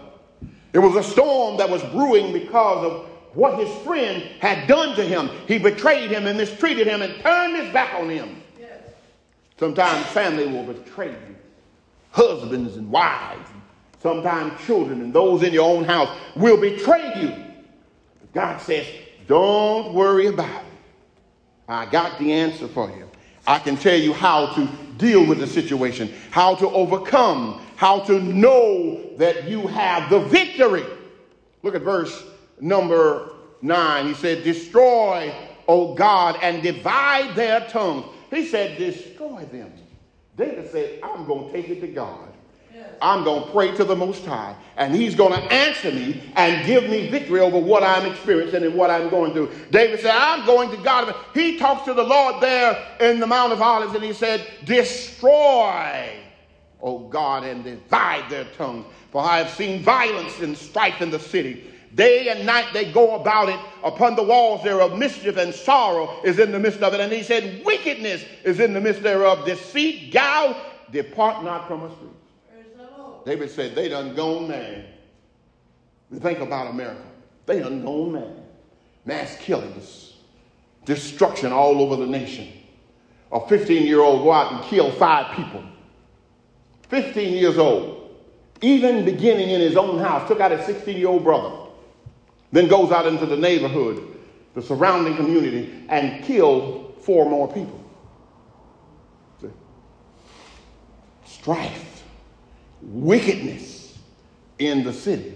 it was a storm that was brewing because of what his friend had done to him. He betrayed him and mistreated him and turned his back on him. Yes. Sometimes family will betray you, husbands and wives, sometimes children and those in your own house will betray you. But God says, don't worry about it. I got the answer for you. I can tell you how to deal with the situation, how to overcome, how to know that you have the victory. Look at verse number nine. He said, Destroy, O God, and divide their tongues. He said, Destroy them. David said, I'm going to take it to God I'm going to pray to the Most High, and He's going to answer me and give me victory over what I'm experiencing and what I'm going through. David said, I'm going to God. He talks to the Lord there in the Mount of Olives, and he said, Destroy, O God, and divide their tongues. For I have seen violence and strife in the city. Day and night they go about it. Upon the walls thereof, mischief and sorrow is in the midst of it. And he said, Wickedness is in the midst thereof. Deceit, guile, depart not from us. David said, they done gone mad. Think about America. They done gone mad. Mass killings, destruction all over the nation. A 15 year old go out and kill five people. 15 years old. Even beginning in his own house, took out his 16 year old brother. Then goes out into the neighborhood, the surrounding community, and killed four more people. Strife wickedness in the city.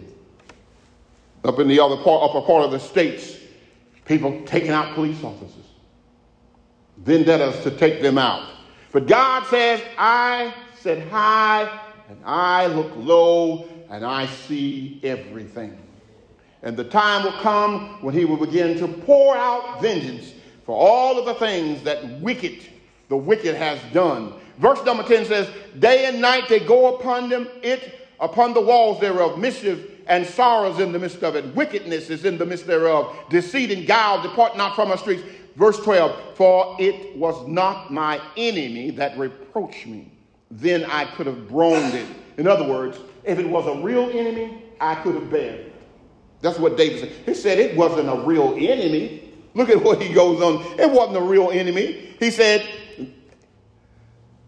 Up in the other part, upper part of the states, people taking out police officers, vendettas to take them out. But God says, I sit high and I look low and I see everything. And the time will come when he will begin to pour out vengeance for all of the things that wicked, the wicked has done Verse number 10 says, Day and night they go upon them, it upon the walls thereof, mischief and sorrows in the midst of it, wickedness is in the midst thereof, deceit and guile depart not from our streets. Verse 12, for it was not my enemy that reproached me. Then I could have groaned it. In other words, if it was a real enemy, I could have bared it. That's what David said. He said it wasn't a real enemy. Look at what he goes on. It wasn't a real enemy. He said,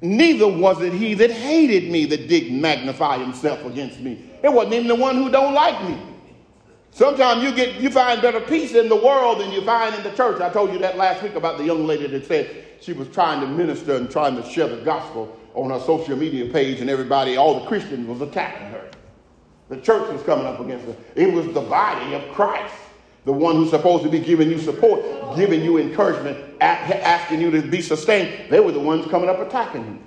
Neither was it he that hated me that did magnify himself against me. It wasn't even the one who don't like me. Sometimes you get you find better peace in the world than you find in the church. I told you that last week about the young lady that said she was trying to minister and trying to share the gospel on her social media page, and everybody, all the Christians, was attacking her. The church was coming up against her. It was the body of Christ the one who's supposed to be giving you support, giving you encouragement, asking you to be sustained, they were the ones coming up attacking you.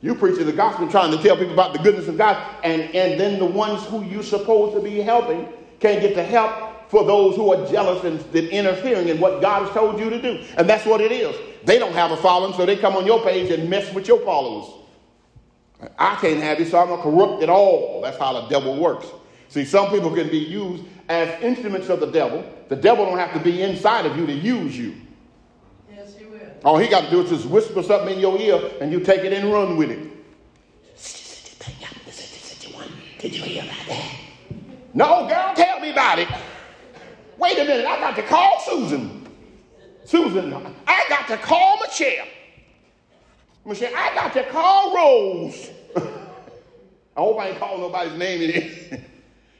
You preaching the gospel, trying to tell people about the goodness of God, and, and then the ones who you're supposed to be helping can't get the help for those who are jealous and, and interfering in what God has told you to do. And that's what it is. They don't have a following, so they come on your page and mess with your followers. I can't have it, so I'm going to corrupt it all. That's how the devil works. See, some people can be used as instruments of the devil. The devil don't have to be inside of you to use you. Yes, he will. All he got to do is just whisper something in your ear and you take it and run with it. Did you hear about that? No, girl, tell me about it. Wait a minute, I got to call Susan. Susan, I got to call Michelle. Michelle, I got to call Rose. <laughs> I hope I ain't calling nobody's name. <laughs>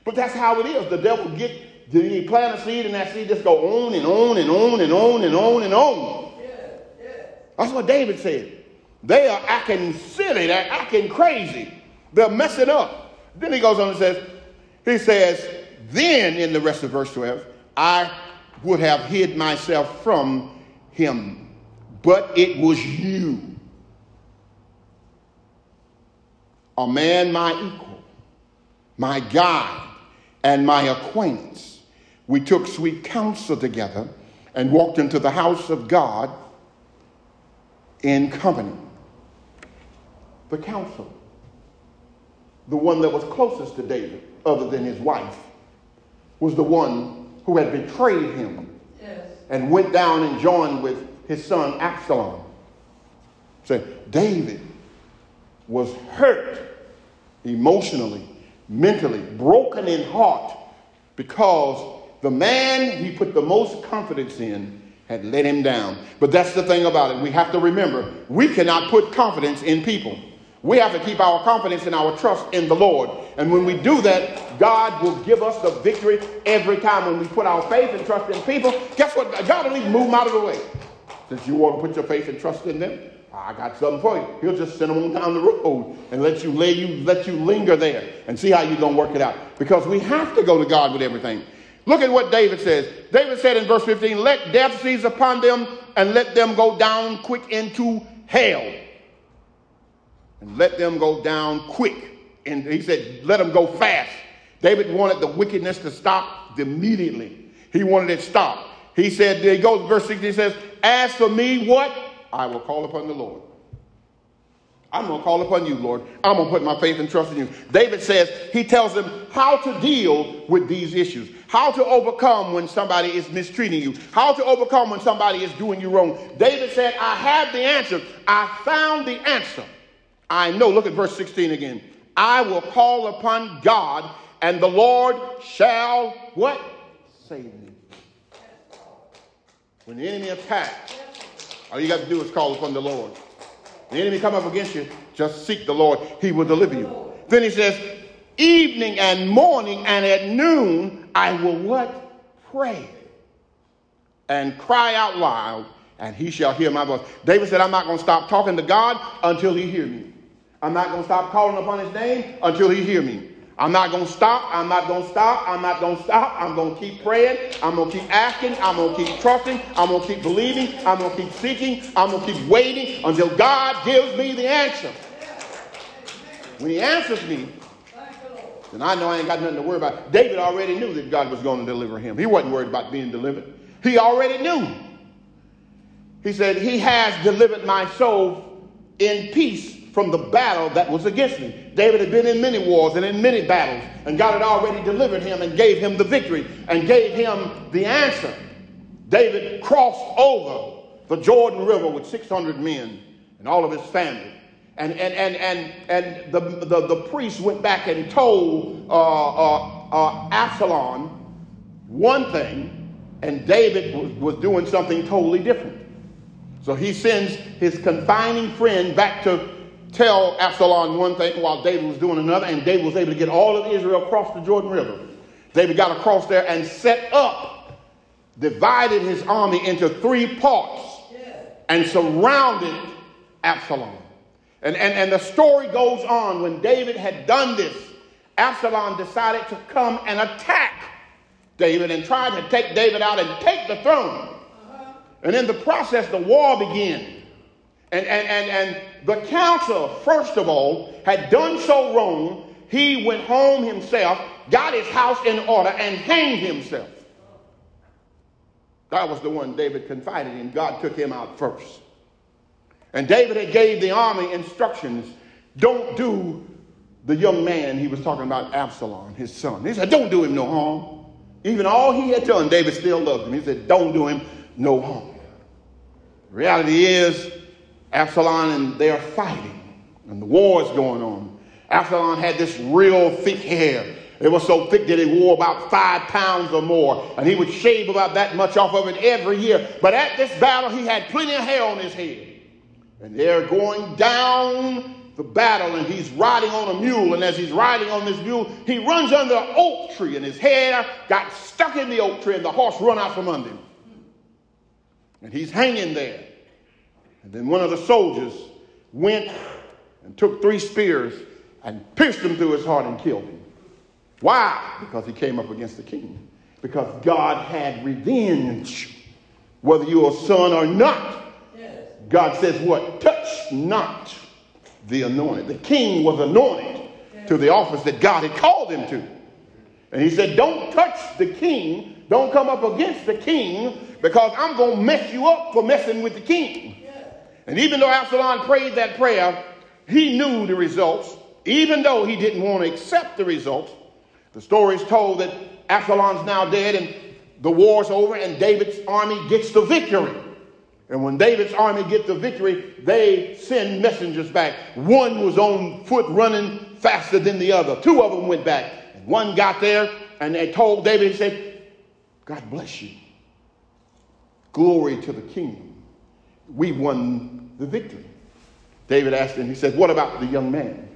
But that's how it is. The devil get you plant a seed and that seed just go on and on and on and on and on and on. Yeah, yeah. That's what David said. They are acting silly. They're acting crazy. They're messing up. Then he goes on and says, he says, then in the rest of verse 12, I would have hid myself from him, but it was you, a man my equal, my guide, and my acquaintance. We took sweet counsel together and walked into the house of God in company. The counsel, the one that was closest to David, other than his wife, was the one who had betrayed him yes. and went down and joined with his son Absalom. Said David was hurt emotionally, mentally, broken in heart because the man he put the most confidence in had let him down. But that's the thing about it. We have to remember we cannot put confidence in people. We have to keep our confidence and our trust in the Lord. And when we do that, God will give us the victory every time. When we put our faith and trust in people, guess what? God will even move them out of the way. Since you want to put your faith and trust in them, I got something for you. He'll just send them on down the road and let you lay you, let you linger there and see how you're gonna work it out. Because we have to go to God with everything. Look at what David says. David said in verse 15, Let death seize upon them and let them go down quick into hell. And let them go down quick. And he said, Let them go fast. David wanted the wickedness to stop immediately. He wanted it stopped. He said, he goes, verse 16 says, As for me, what? I will call upon the Lord. I'm going to call upon you, Lord. I'm going to put my faith and trust in you. David says, he tells them how to deal with these issues, how to overcome when somebody is mistreating you, how to overcome when somebody is doing you wrong. David said, I have the answer. I found the answer. I know. Look at verse 16 again. I will call upon God, and the Lord shall what? Save me. When the enemy attacks, all you got to do is call upon the Lord. The enemy come up against you, just seek the Lord. He will deliver you. Then he says, evening and morning and at noon, I will what? Pray and cry out loud, and he shall hear my voice. David said, I'm not going to stop talking to God until he hear me. I'm not going to stop calling upon his name until he hear me. I'm not going to stop. I'm not going to stop. I'm not going to stop. I'm going to keep praying. I'm going to keep asking. I'm going to keep trusting. I'm going to keep believing. I'm going to keep seeking. I'm going to keep waiting until God gives me the answer. When he answers me, then I know I ain't got nothing to worry about. David already knew that God was going to deliver him. He wasn't worried about being delivered. He already knew. He said, He has delivered my soul in peace from the battle that was against me. David had been in many wars and in many battles, and God had already delivered him and gave him the victory and gave him the answer. David crossed over the Jordan River with 600 men and all of his family. And, and, and, and, and the, the, the priest went back and told uh, uh, uh, Absalom one thing, and David was, was doing something totally different. So he sends his confining friend back to tell Absalom one thing while David was doing another, and David was able to get all of Israel across the Jordan River. David got across there and set up, divided his army into three parts, and surrounded Absalom. And, and, and the story goes on when David had done this, Absalom decided to come and attack David and try to take David out and take the throne. And in the process, the war began. And, and, and, and the council, first of all, had done so wrong, he went home himself, got his house in order, and hanged himself. That was the one David confided in. God took him out first. And David had gave the army instructions, don't do the young man he was talking about, Absalom, his son. He said, don't do him no harm. Even all he had done, David still loved him. He said, don't do him no harm. Reality is, Absalom and they're fighting, and the war is going on. Absalom had this real thick hair. It was so thick that he wore about five pounds or more, and he would shave about that much off of it every year. But at this battle, he had plenty of hair on his head. And they're going down the battle, and he's riding on a mule. And as he's riding on this mule, he runs under an oak tree, and his hair got stuck in the oak tree, and the horse run out from under him. And he's hanging there. And then one of the soldiers went and took three spears and pierced him through his heart and killed him. Why? Because he came up against the king. because God had revenge, whether you're a son or not. God says, What? Touch not the anointed. The king was anointed to the office that God had called him to. And he said, Don't touch the king. Don't come up against the king because I'm going to mess you up for messing with the king. And even though Absalom prayed that prayer, he knew the results. Even though he didn't want to accept the results, the story is told that Absalom's now dead and the war's over and David's army gets the victory. And when David's army gets the victory, they send messengers back. One was on foot running faster than the other. Two of them went back. One got there and they told David, he said, God bless you. Glory to the kingdom. We won the victory. David asked him, he said, What about the young man?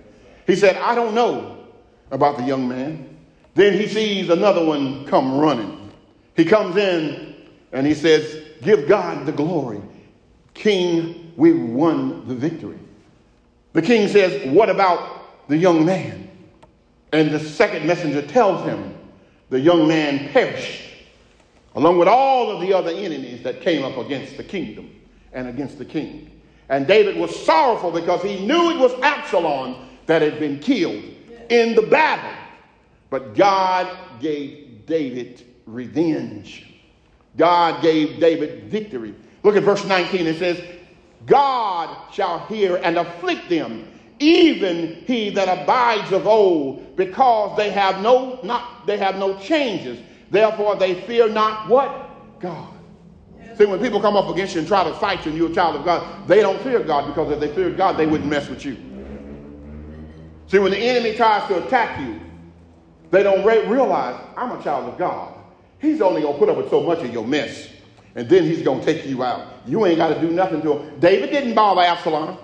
He said, I don't know about the young man. Then he sees another one come running. He comes in and he says, Give God the glory. King, we won the victory. The king says, What about the young man? And the second messenger tells him, The young man perished, along with all of the other enemies that came up against the kingdom and against the king. And David was sorrowful because he knew it was Absalom that had been killed in the battle. But God gave David revenge. God gave David victory. Look at verse 19. It says, God shall hear and afflict them, even he that abides of old, because they have no not they have no changes. Therefore they fear not what? God. See, when people come up against you and try to fight you and you're a child of God, they don't fear God because if they feared God, they wouldn't mess with you. See, when the enemy tries to attack you, they don't re- realize I'm a child of God. He's only going to put up with so much of your mess, and then he's going to take you out. You ain't got to do nothing to him. David didn't bother Absalom.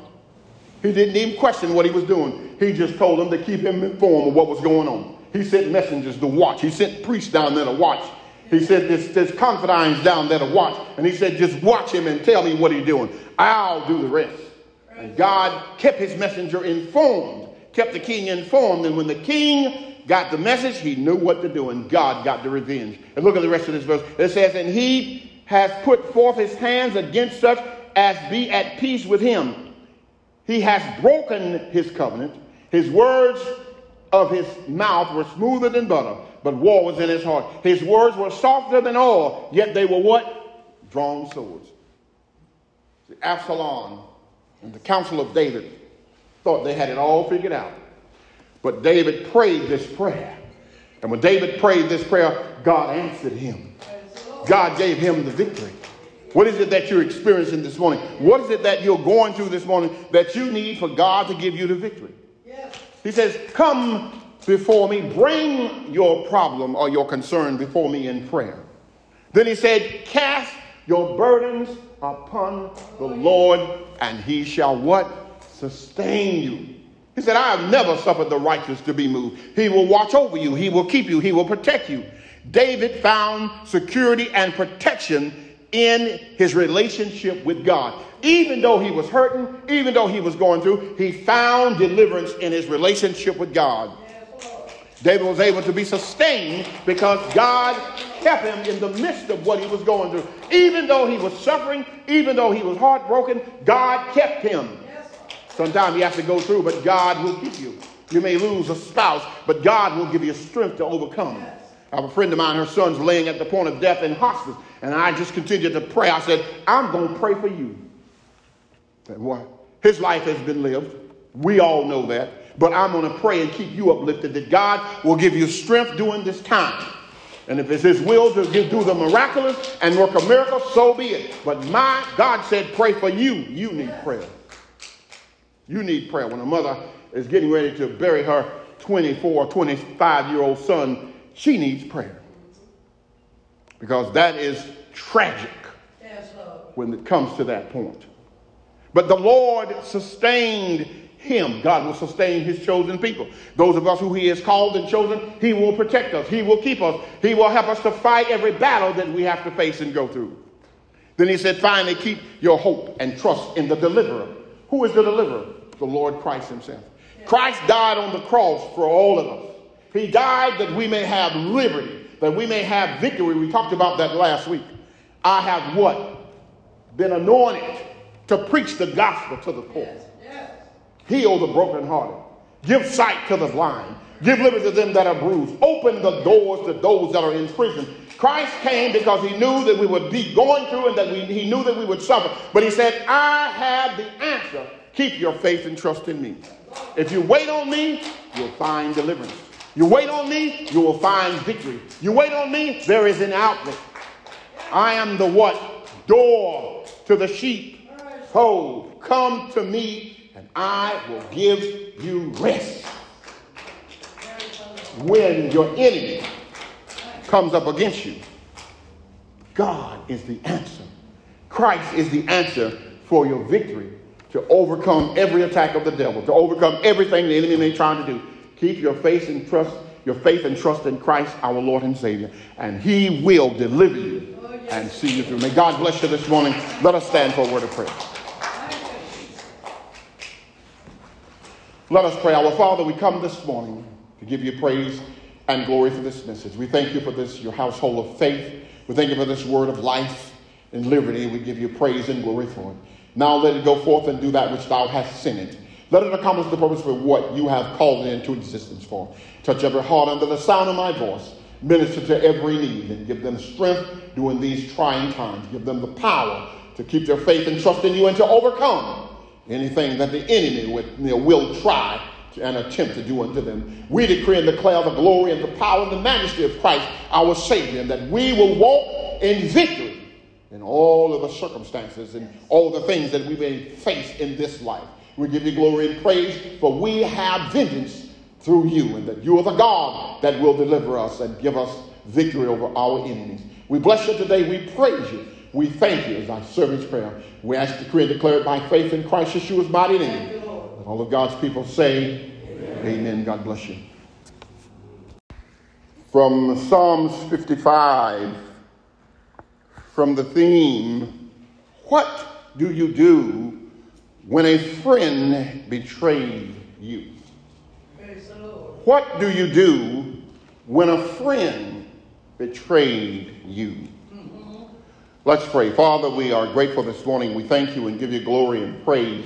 He didn't even question what he was doing. He just told him to keep him informed of what was going on. He sent messengers to watch. He sent priests down there to watch. He said, there's, there's confidants down there to watch. And he said, just watch him and tell me what he's doing. I'll do the rest. And God kept his messenger informed, kept the king informed. And when the king got the message, he knew what to do. And God got the revenge. And look at the rest of this verse. It says, And he has put forth his hands against such as be at peace with him. He has broken his covenant. His words of his mouth were smoother than butter but war was in his heart. His words were softer than oil, yet they were what? Drawn swords. See, Absalom and the council of David thought they had it all figured out. But David prayed this prayer. And when David prayed this prayer, God answered him. God gave him the victory. What is it that you're experiencing this morning? What is it that you're going through this morning that you need for God to give you the victory? Yes. He says, Come before me. Bring your problem or your concern before me in prayer. Then he said, Cast your burdens upon the Lord, and he shall what? Sustain you. He said, I have never suffered the righteous to be moved. He will watch over you, he will keep you, he will protect you. David found security and protection in his relationship with God. Even though he was hurting, even though he was going through, he found deliverance in his relationship with God. David was able to be sustained because God kept him in the midst of what he was going through. Even though he was suffering, even though he was heartbroken, God kept him. Sometimes you have to go through, but God will keep you. You may lose a spouse, but God will give you strength to overcome. I have a friend of mine, her son's laying at the point of death in hospice, and I just continued to pray. I said, I'm going to pray for you. His life has been lived. We all know that. But I'm going to pray and keep you uplifted that God will give you strength during this time. And if it's His will to do the miraculous and work a miracle, so be it. But my God said, pray for you. You need prayer. You need prayer. When a mother is getting ready to bury her 24 25 year old son, she needs prayer. Because that is tragic when it comes to that point. But the Lord sustained him. God will sustain his chosen people. Those of us who he has called and chosen, he will protect us. He will keep us. He will help us to fight every battle that we have to face and go through. Then he said, finally, keep your hope and trust in the deliverer. Who is the deliverer? The Lord Christ himself. Christ died on the cross for all of us. He died that we may have liberty, that we may have victory. We talked about that last week. I have what? Been anointed to preach the gospel to the poor. Heal the brokenhearted. Give sight to the blind. Give liberty to them that are bruised. Open the doors to those that are in prison. Christ came because he knew that we would be going through and that we, he knew that we would suffer. But he said, I have the answer. Keep your faith and trust in me. If you wait on me, you'll find deliverance. You wait on me, you will find victory. You wait on me, there is an outlet. I am the what? Door to the sheep. Ho, come to me, I will give you rest. When your enemy comes up against you, God is the answer. Christ is the answer for your victory to overcome every attack of the devil, to overcome everything the enemy may try to do. Keep your faith and trust, your faith and trust in Christ, our Lord and Savior, and He will deliver you and see you through. May God bless you this morning. Let us stand for a word of prayer. Let us pray. Our Father, we come this morning to give you praise and glory for this message. We thank you for this, your household of faith. We thank you for this word of life and liberty. We give you praise and glory for it. Now let it go forth and do that which thou hast sent it. Let it accomplish the purpose for what you have called it into existence for. Touch every heart under the sound of my voice. Minister to every need and give them strength during these trying times. Give them the power to keep their faith and trust in you and to overcome anything that the enemy would, you know, will try and attempt to do unto them. We decree and declare the glory and the power and the majesty of Christ, our Savior, and that we will walk in victory in all of the circumstances and all the things that we may face in this life. We give you glory and praise, for we have vengeance through you, and that you are the God that will deliver us and give us victory over our enemies. We bless you today. We praise you. We thank you as our servant's prayer. We ask decree and declare it by faith in Christ Yeshua's mighty name. all of God's people say, Amen. Amen. God bless you. From Psalms 55 from the theme, What do you do when a friend betrayed you? What do you do when a friend betrayed you? Let's pray. Father, we are grateful this morning. We thank you and give you glory and praise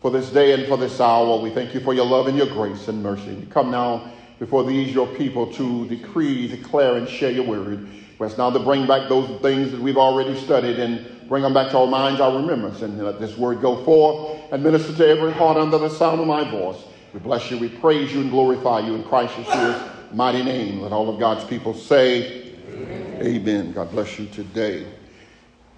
for this day and for this hour. We thank you for your love and your grace and mercy. We come now before these, your people, to decree, declare, and share your word. Rest now to bring back those things that we've already studied and bring them back to our minds, our remembrance, and let this word go forth and minister to every heart under the sound of my voice. We bless you, we praise you, and glorify you in Christ Yeshua's mighty name. Let all of God's people say, Amen. Amen. God bless you today.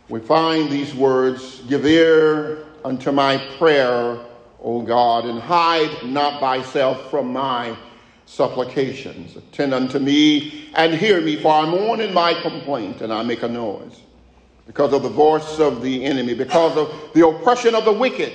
We find these words Give ear unto my prayer, O God, and hide not thyself from my supplications. Attend unto me and hear me, for I mourn in my complaint, and I make a noise. Because of the voice of the enemy, because of the oppression of the wicked,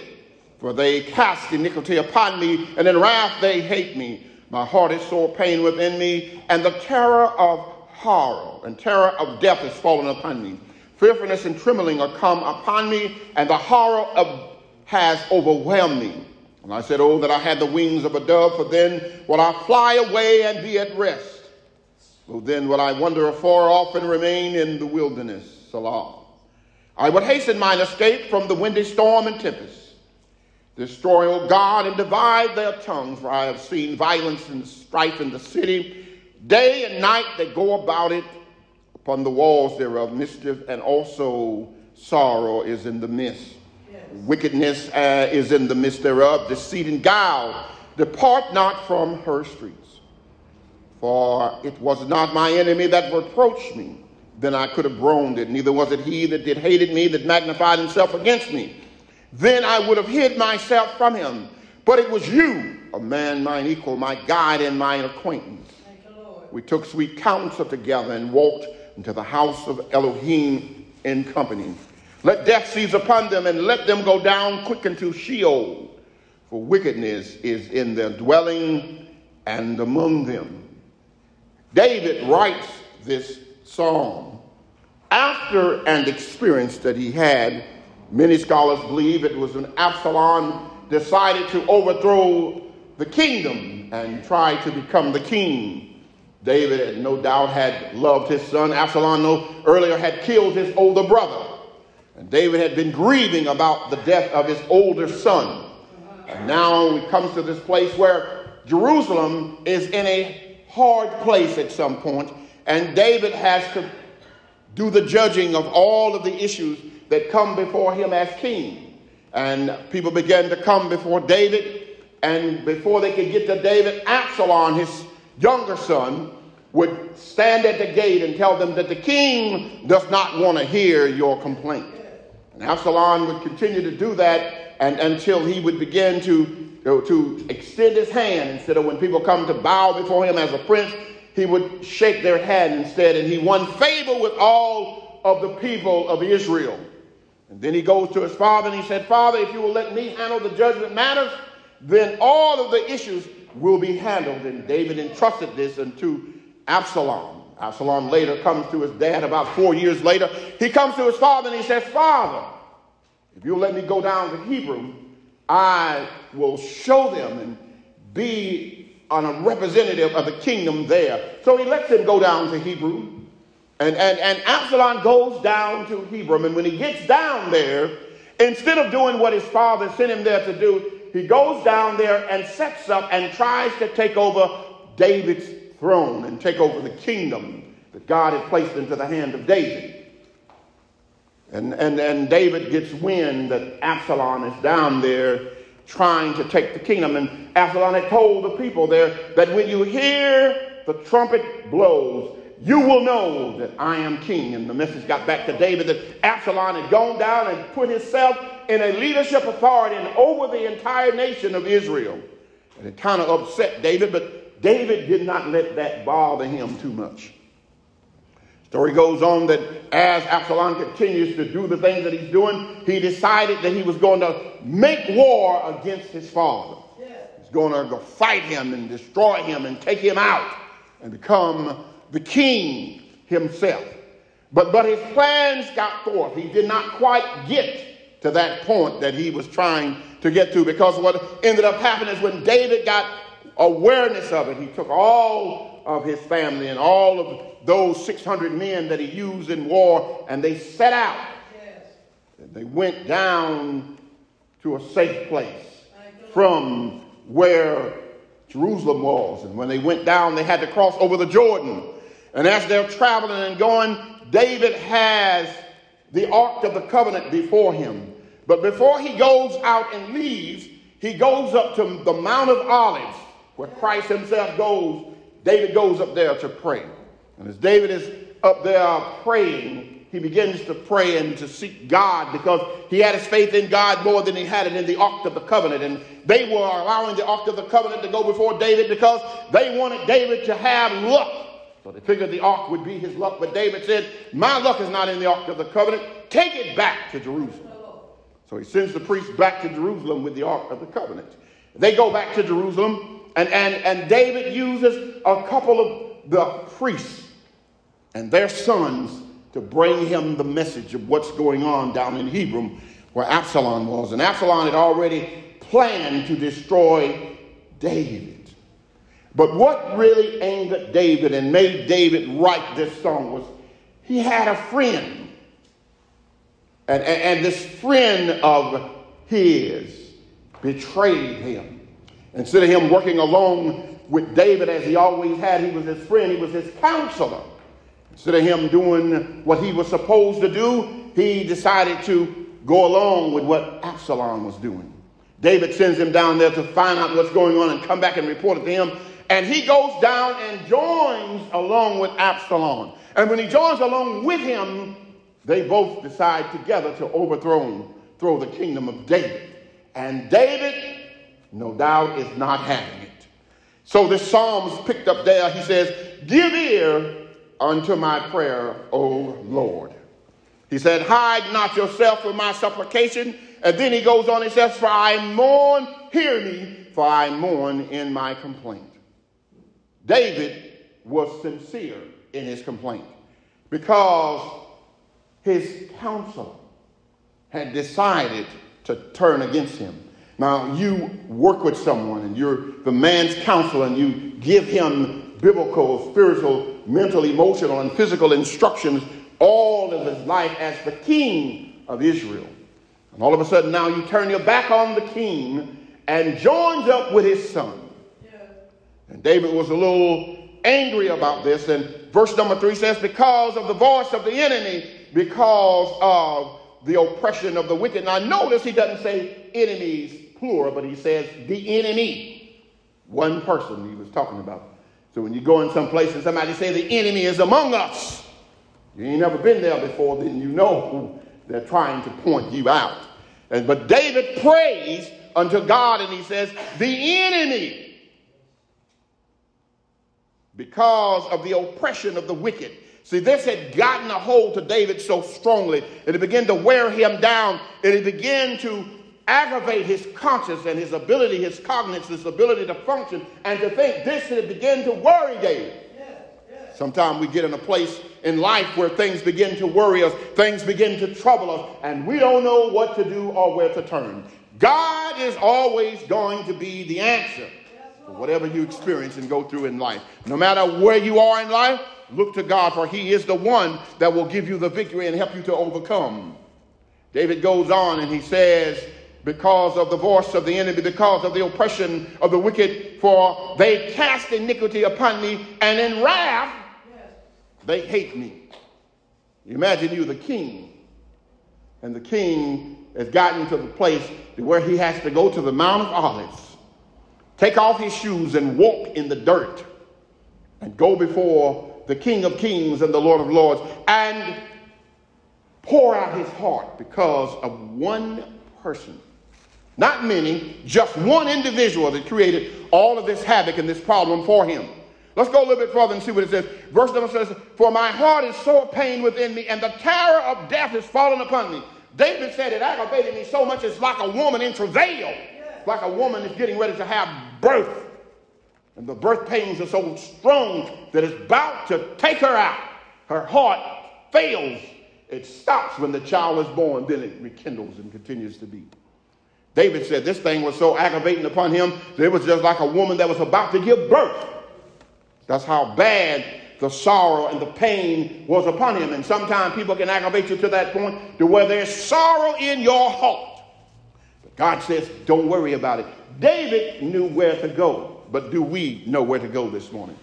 for they cast iniquity upon me, and in wrath they hate me. My heart is sore pain within me, and the terror of horror and terror of death is fallen upon me. Fearfulness and trembling are come upon me, and the horror of has overwhelmed me. And I said, Oh, that I had the wings of a dove, for then would I fly away and be at rest. So then would I wander afar off and remain in the wilderness. Selah. I would hasten mine escape from the windy storm and tempest. Destroy, O God, and divide their tongues, for I have seen violence and strife in the city. Day and night they go about it upon the walls thereof. Mischief and also sorrow is in the midst. Wickedness uh, is in the midst thereof, deceit and guile. Depart not from her streets. For it was not my enemy that reproached me, then I could have groaned it. Neither was it he that did hated me, that magnified himself against me. Then I would have hid myself from him. But it was you, a man mine equal, my guide and mine acquaintance. We took sweet counsel together and walked into the house of Elohim in company. Let death seize upon them and let them go down quick into Sheol, for wickedness is in their dwelling and among them. David writes this psalm after an experience that he had. Many scholars believe it was when Absalom decided to overthrow the kingdom and try to become the king. David, no doubt, had loved his son. Absalom no, earlier had killed his older brother. And David had been grieving about the death of his older son. And now it comes to this place where Jerusalem is in a hard place at some point, and David has to do the judging of all of the issues that come before him as king. And people began to come before David, and before they could get to David, Absalom, his younger son, would stand at the gate and tell them that the king does not want to hear your complaint. And Absalom would continue to do that and, until he would begin to, to extend his hand instead of when people come to bow before him as a prince, he would shake their hand instead, and he won favor with all of the people of Israel. And then he goes to his father and he said, Father, if you will let me handle the judgment matters, then all of the issues will be handled. And David entrusted this unto Absalom. Absalom later comes to his dad about four years later. He comes to his father and he says, Father, if you'll let me go down to Hebron, I will show them and be on a representative of the kingdom there. So he lets him go down to Hebron. And, and, and Absalom goes down to Hebron. And when he gets down there, instead of doing what his father sent him there to do, he goes down there and sets up and tries to take over David's throne and take over the kingdom that God had placed into the hand of David. And, and, and David gets wind that Absalom is down there trying to take the kingdom. And Absalom had told the people there that when you hear the trumpet blows, you will know that I am king. And the message got back to David that Absalom had gone down and put himself in a leadership authority over the entire nation of Israel. And it kind of upset David, but David did not let that bother him too much. Story goes on that as Absalom continues to do the things that he's doing, he decided that he was going to make war against his father. He's going to go fight him and destroy him and take him out and become the king himself. But, but his plans got forth. He did not quite get to that point that he was trying to get to because what ended up happening is when David got awareness of it, he took all of his family and all of those 600 men that he used in war and they set out. Yes. They went down to a safe place from where Jerusalem was. And when they went down, they had to cross over the Jordan. And as they're traveling and going, David has the Ark of the Covenant before him. But before he goes out and leaves, he goes up to the Mount of Olives, where Christ himself goes. David goes up there to pray. And as David is up there praying, he begins to pray and to seek God because he had his faith in God more than he had it in the Ark of the Covenant. And they were allowing the Ark of the Covenant to go before David because they wanted David to have luck so they figured the ark would be his luck, but David said, My luck is not in the ark of the covenant. Take it back to Jerusalem. So he sends the priests back to Jerusalem with the ark of the covenant. They go back to Jerusalem, and, and, and David uses a couple of the priests and their sons to bring him the message of what's going on down in Hebron where Absalom was. And Absalom had already planned to destroy David. But what really angered David and made David write this song was he had a friend. And, and, and this friend of his betrayed him. Instead of him working along with David as he always had, he was his friend, he was his counselor. Instead of him doing what he was supposed to do, he decided to go along with what Absalom was doing. David sends him down there to find out what's going on and come back and report it to him. And he goes down and joins along with Absalom. And when he joins along with him, they both decide together to overthrow throw the kingdom of David. And David, no doubt, is not having it. So this psalm's picked up there. He says, Give ear unto my prayer, O Lord. He said, Hide not yourself from my supplication. And then he goes on and says, For I mourn, hear me, for I mourn in my complaint. David was sincere in his complaint because his counsel had decided to turn against him. Now, you work with someone and you're the man's counsel and you give him biblical, spiritual, mental, emotional, and physical instructions all of his life as the king of Israel. And all of a sudden now you turn your back on the king and joins up with his son. And David was a little angry about this. And verse number three says, Because of the voice of the enemy, because of the oppression of the wicked. Now notice he doesn't say enemies plural, but he says the enemy. One person he was talking about. So when you go in some place and somebody say the enemy is among us, you ain't never been there before, then you know they're trying to point you out. And, but David prays unto God and he says, the enemy, because of the oppression of the wicked. See, this had gotten a hold to David so strongly, and it began to wear him down, and it began to aggravate his conscience and his ability, his cognizance, his ability to function and to think. This had begun to worry David. Sometimes we get in a place in life where things begin to worry us, things begin to trouble us, and we don't know what to do or where to turn. God is always going to be the answer for whatever you experience and go through in life. No matter where you are in life, look to God, for He is the one that will give you the victory and help you to overcome. David goes on and he says, because of the voice of the enemy, because of the oppression of the wicked, for they cast iniquity upon me, and in wrath they hate me. Imagine you the king, and the king has gotten to the place where he has to go to the Mount of Olives, take off his shoes and walk in the dirt, and go before the King of Kings and the Lord of Lords, and pour out his heart because of one person. Not many, just one individual that created all of this havoc and this problem for him. Let's go a little bit further and see what it says. Verse number says, For my heart is sore pain within me, and the terror of death is fallen upon me. David said it aggravated me so much it's like a woman in travail. Like a woman is getting ready to have birth. And the birth pains are so strong that it's about to take her out. Her heart fails. It stops when the child is born, then it rekindles and continues to beat. David said this thing was so aggravating upon him that it was just like a woman that was about to give birth. That's how bad the sorrow and the pain was upon him. And sometimes people can aggravate you to that point to where there's sorrow in your heart. But God says, don't worry about it. David knew where to go, but do we know where to go this morning?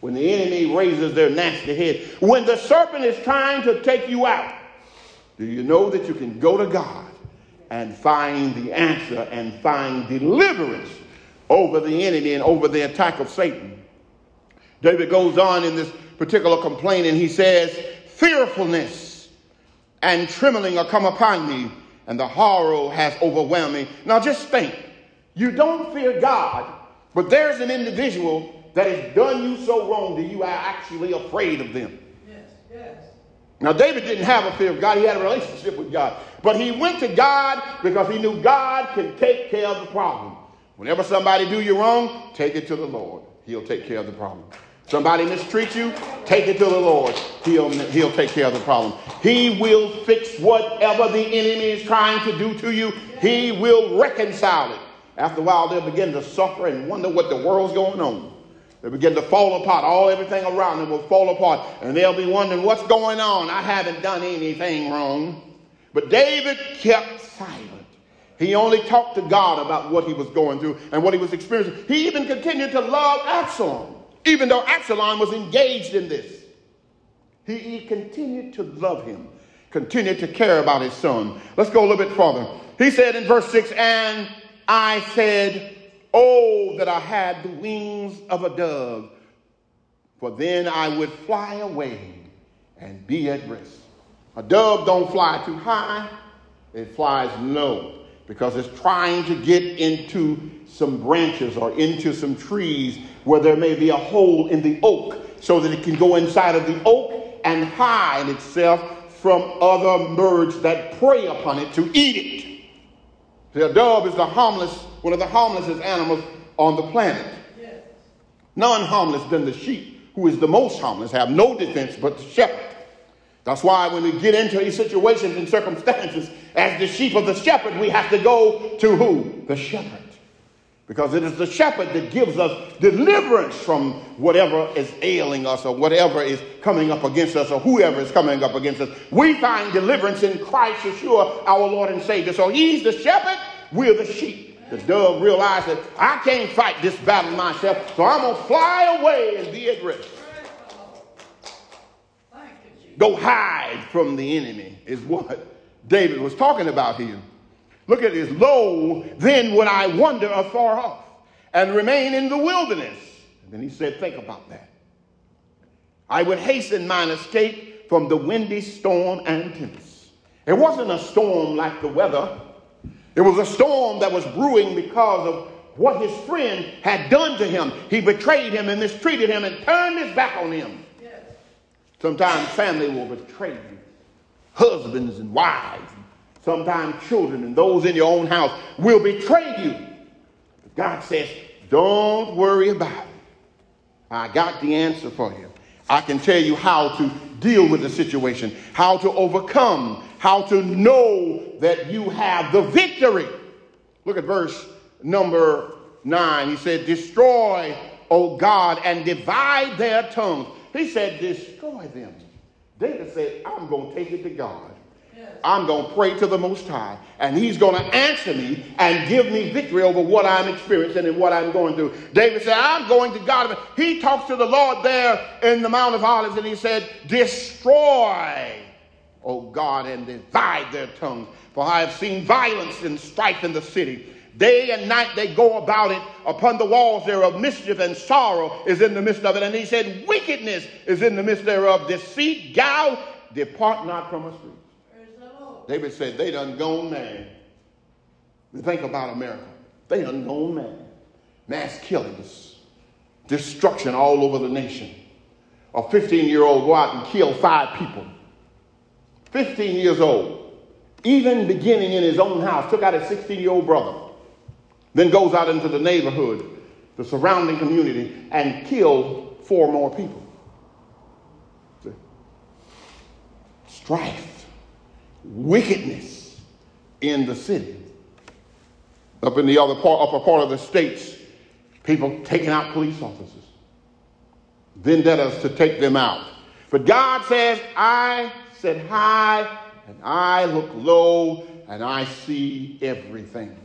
When the enemy raises their nasty head, when the serpent is trying to take you out, do you know that you can go to God and find the answer and find deliverance over the enemy and over the attack of Satan? David goes on in this particular complaint and he says, Fearfulness and trembling are come upon me, and the horror has overwhelmed me. Now just think, you don't fear God, but there's an individual that has done you so wrong that you are actually afraid of them. Yes, yes. Now, David didn't have a fear of God, he had a relationship with God. But he went to God because he knew God can take care of the problem. Whenever somebody do you wrong, take it to the Lord. He'll take care of the problem. Somebody mistreat you, take it to the Lord. He'll, he'll take care of the problem. He will fix whatever the enemy is trying to do to you. He will reconcile it. After a while, they'll begin to suffer and wonder what the world's going on. They begin to fall apart. All everything around them will fall apart. And they'll be wondering, what's going on? I haven't done anything wrong. But David kept silent. He only talked to God about what he was going through and what he was experiencing. He even continued to love Absalom even though Absalom was engaged in this. He, he continued to love him, continued to care about his son. Let's go a little bit further. He said in verse 6, And I said, Oh, that I had the wings of a dove, for then I would fly away and be at rest. A dove don't fly too high, it flies low because it's trying to get into some branches or into some trees where there may be a hole in the oak so that it can go inside of the oak and hide itself from other birds that prey upon it to eat it. The dove is the harmless, one of the harmlessest animals on the planet. Yes. None harmless than the sheep, who is the most harmless, have no defense but the shepherd. That's why when we get into these situations and circumstances, as the sheep of the shepherd, we have to go to who? The shepherd. Because it is the shepherd that gives us deliverance from whatever is ailing us or whatever is coming up against us or whoever is coming up against us. We find deliverance in Christ Yeshua, our Lord and Savior. So he's the shepherd, we're the sheep. The dove realized that I can't fight this battle myself, so I'm going to fly away and be at rest. Go hide from the enemy, is what David was talking about here. Look at this. Lo, then would I wander afar off and remain in the wilderness. And then he said, Think about that. I would hasten mine escape from the windy storm and tempest. It wasn't a storm like the weather, it was a storm that was brewing because of what his friend had done to him. He betrayed him and mistreated him and turned his back on him. Yes. Sometimes family will betray you, husbands and wives, sometimes children and those in your own house will betray you. God says, don't worry about it. I got the answer for you. I can tell you how to deal with the situation, how to overcome, how to know that you have the victory. Look at verse number nine. He said, Destroy, O God, and divide their tongues. He said, Destroy them. David said, I'm going to take it to God I'm going to pray to the Most High, and He's going to answer me and give me victory over what I'm experiencing and what I'm going through. David said, I'm going to God. He talks to the Lord there in the Mount of Olives, and he said, Destroy, O God, and divide their tongues. For I have seen violence and strife in the city. Day and night they go about it. Upon the walls thereof, mischief and sorrow is in the midst of it. And he said, Wickedness is in the midst thereof. Deceit, guile, depart not from us. David said, they done gone mad. Think about America. They done gone mad. Mass killings, destruction all over the nation. A 15 year old go out and kill five people. 15 years old, even beginning in his own house, took out his 16 year old brother, then goes out into the neighborhood, the surrounding community, and killed four more people. Strife wickedness in the city. Up in the other part, upper part of the states, people taking out police officers, vendettas to take them out. But God says, I sit high and I look low and I see everything.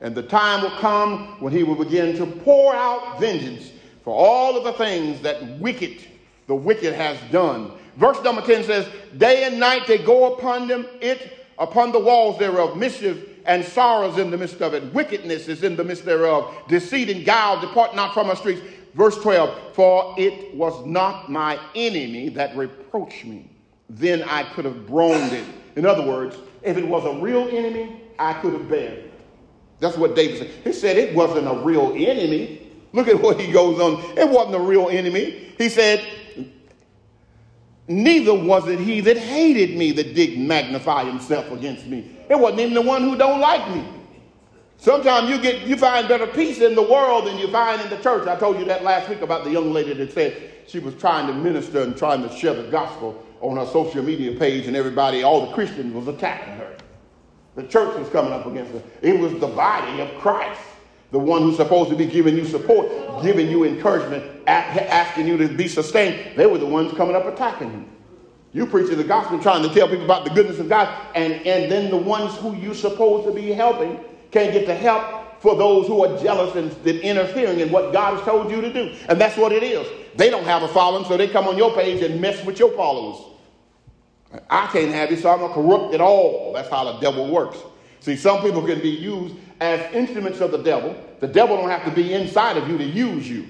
And the time will come when he will begin to pour out vengeance for all of the things that wicked, the wicked has done Verse number 10 says, Day and night they go upon them, it upon the walls thereof, mischief and sorrows in the midst of it, wickedness is in the midst thereof, deceit and guile depart not from our streets. Verse 12, for it was not my enemy that reproached me. Then I could have groaned it. In other words, if it was a real enemy, I could have bared it. That's what David said. He said it wasn't a real enemy. Look at what he goes on. It wasn't a real enemy. He said, Neither was it he that hated me that did magnify himself against me. It wasn't even the one who don't like me. Sometimes you get you find better peace in the world than you find in the church. I told you that last week about the young lady that said she was trying to minister and trying to share the gospel on her social media page, and everybody, all the Christians, was attacking her. The church was coming up against her. It was the body of Christ the one who's supposed to be giving you support, giving you encouragement, asking you to be sustained, they were the ones coming up attacking you. You preaching the gospel, trying to tell people about the goodness of God, and, and then the ones who you're supposed to be helping can't get the help for those who are jealous and interfering in what God has told you to do. And that's what it is. They don't have a following, so they come on your page and mess with your followers. I can't have it, so I'm going to corrupt it all. That's how the devil works. See, some people can be used as instruments of the devil. The devil don't have to be inside of you to use you.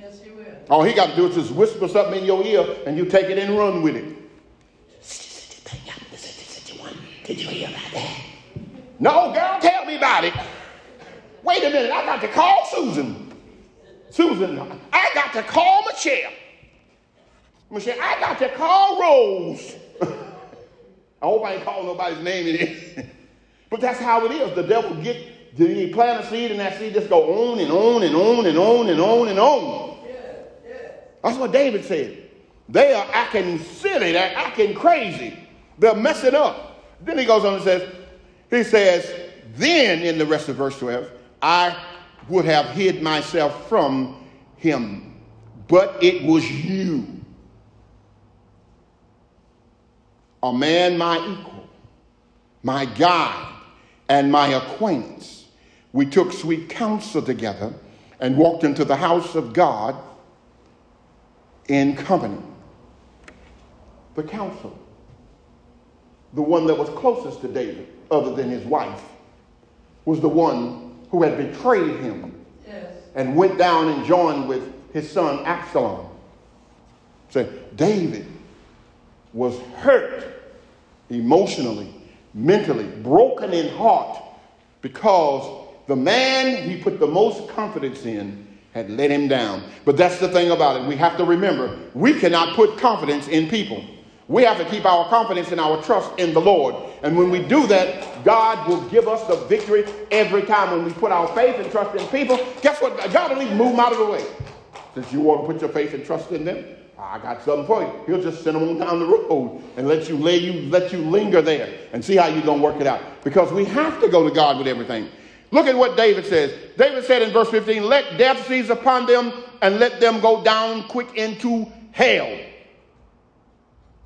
Yes, he will. All he got to do is just whisper something in your ear and you take it and run with it. Did you hear about that? No, girl, tell me about it. Wait a minute, I got to call Susan. Susan, I got to call Michelle. Michelle, I got to call Rose. <laughs> I hope I ain't calling nobody's name in here. <laughs> But that's how it is. The devil get he plant a seed and that seed just go on and on and on and on and on and on. Yeah, yeah. That's what David said. They are acting silly, they're acting crazy. They're messing up. Then he goes on and says, he says, then in the rest of verse 12, I would have hid myself from him, but it was you, a man my equal, my guide, and my acquaintance. We took sweet counsel together and walked into the house of God in company. The counsel, the one that was closest to David, other than his wife, was the one who had betrayed him yes. and went down and joined with his son Absalom. Say, David was hurt emotionally, mentally, broken in heart because the man he put the most confidence in had let him down. But that's the thing about it. We have to remember we cannot put confidence in people. We have to keep our confidence and our trust in the Lord. And when we do that, God will give us the victory every time. When we put our faith and trust in people, guess what? God will even move them out of the way. Since you want to put your faith and trust in them, I got something for you. He'll just send them on down the road and let you lay you, let you linger there and see how you're gonna work it out. Because we have to go to God with everything. Look at what David says. David said in verse 15, Let death seize upon them and let them go down quick into hell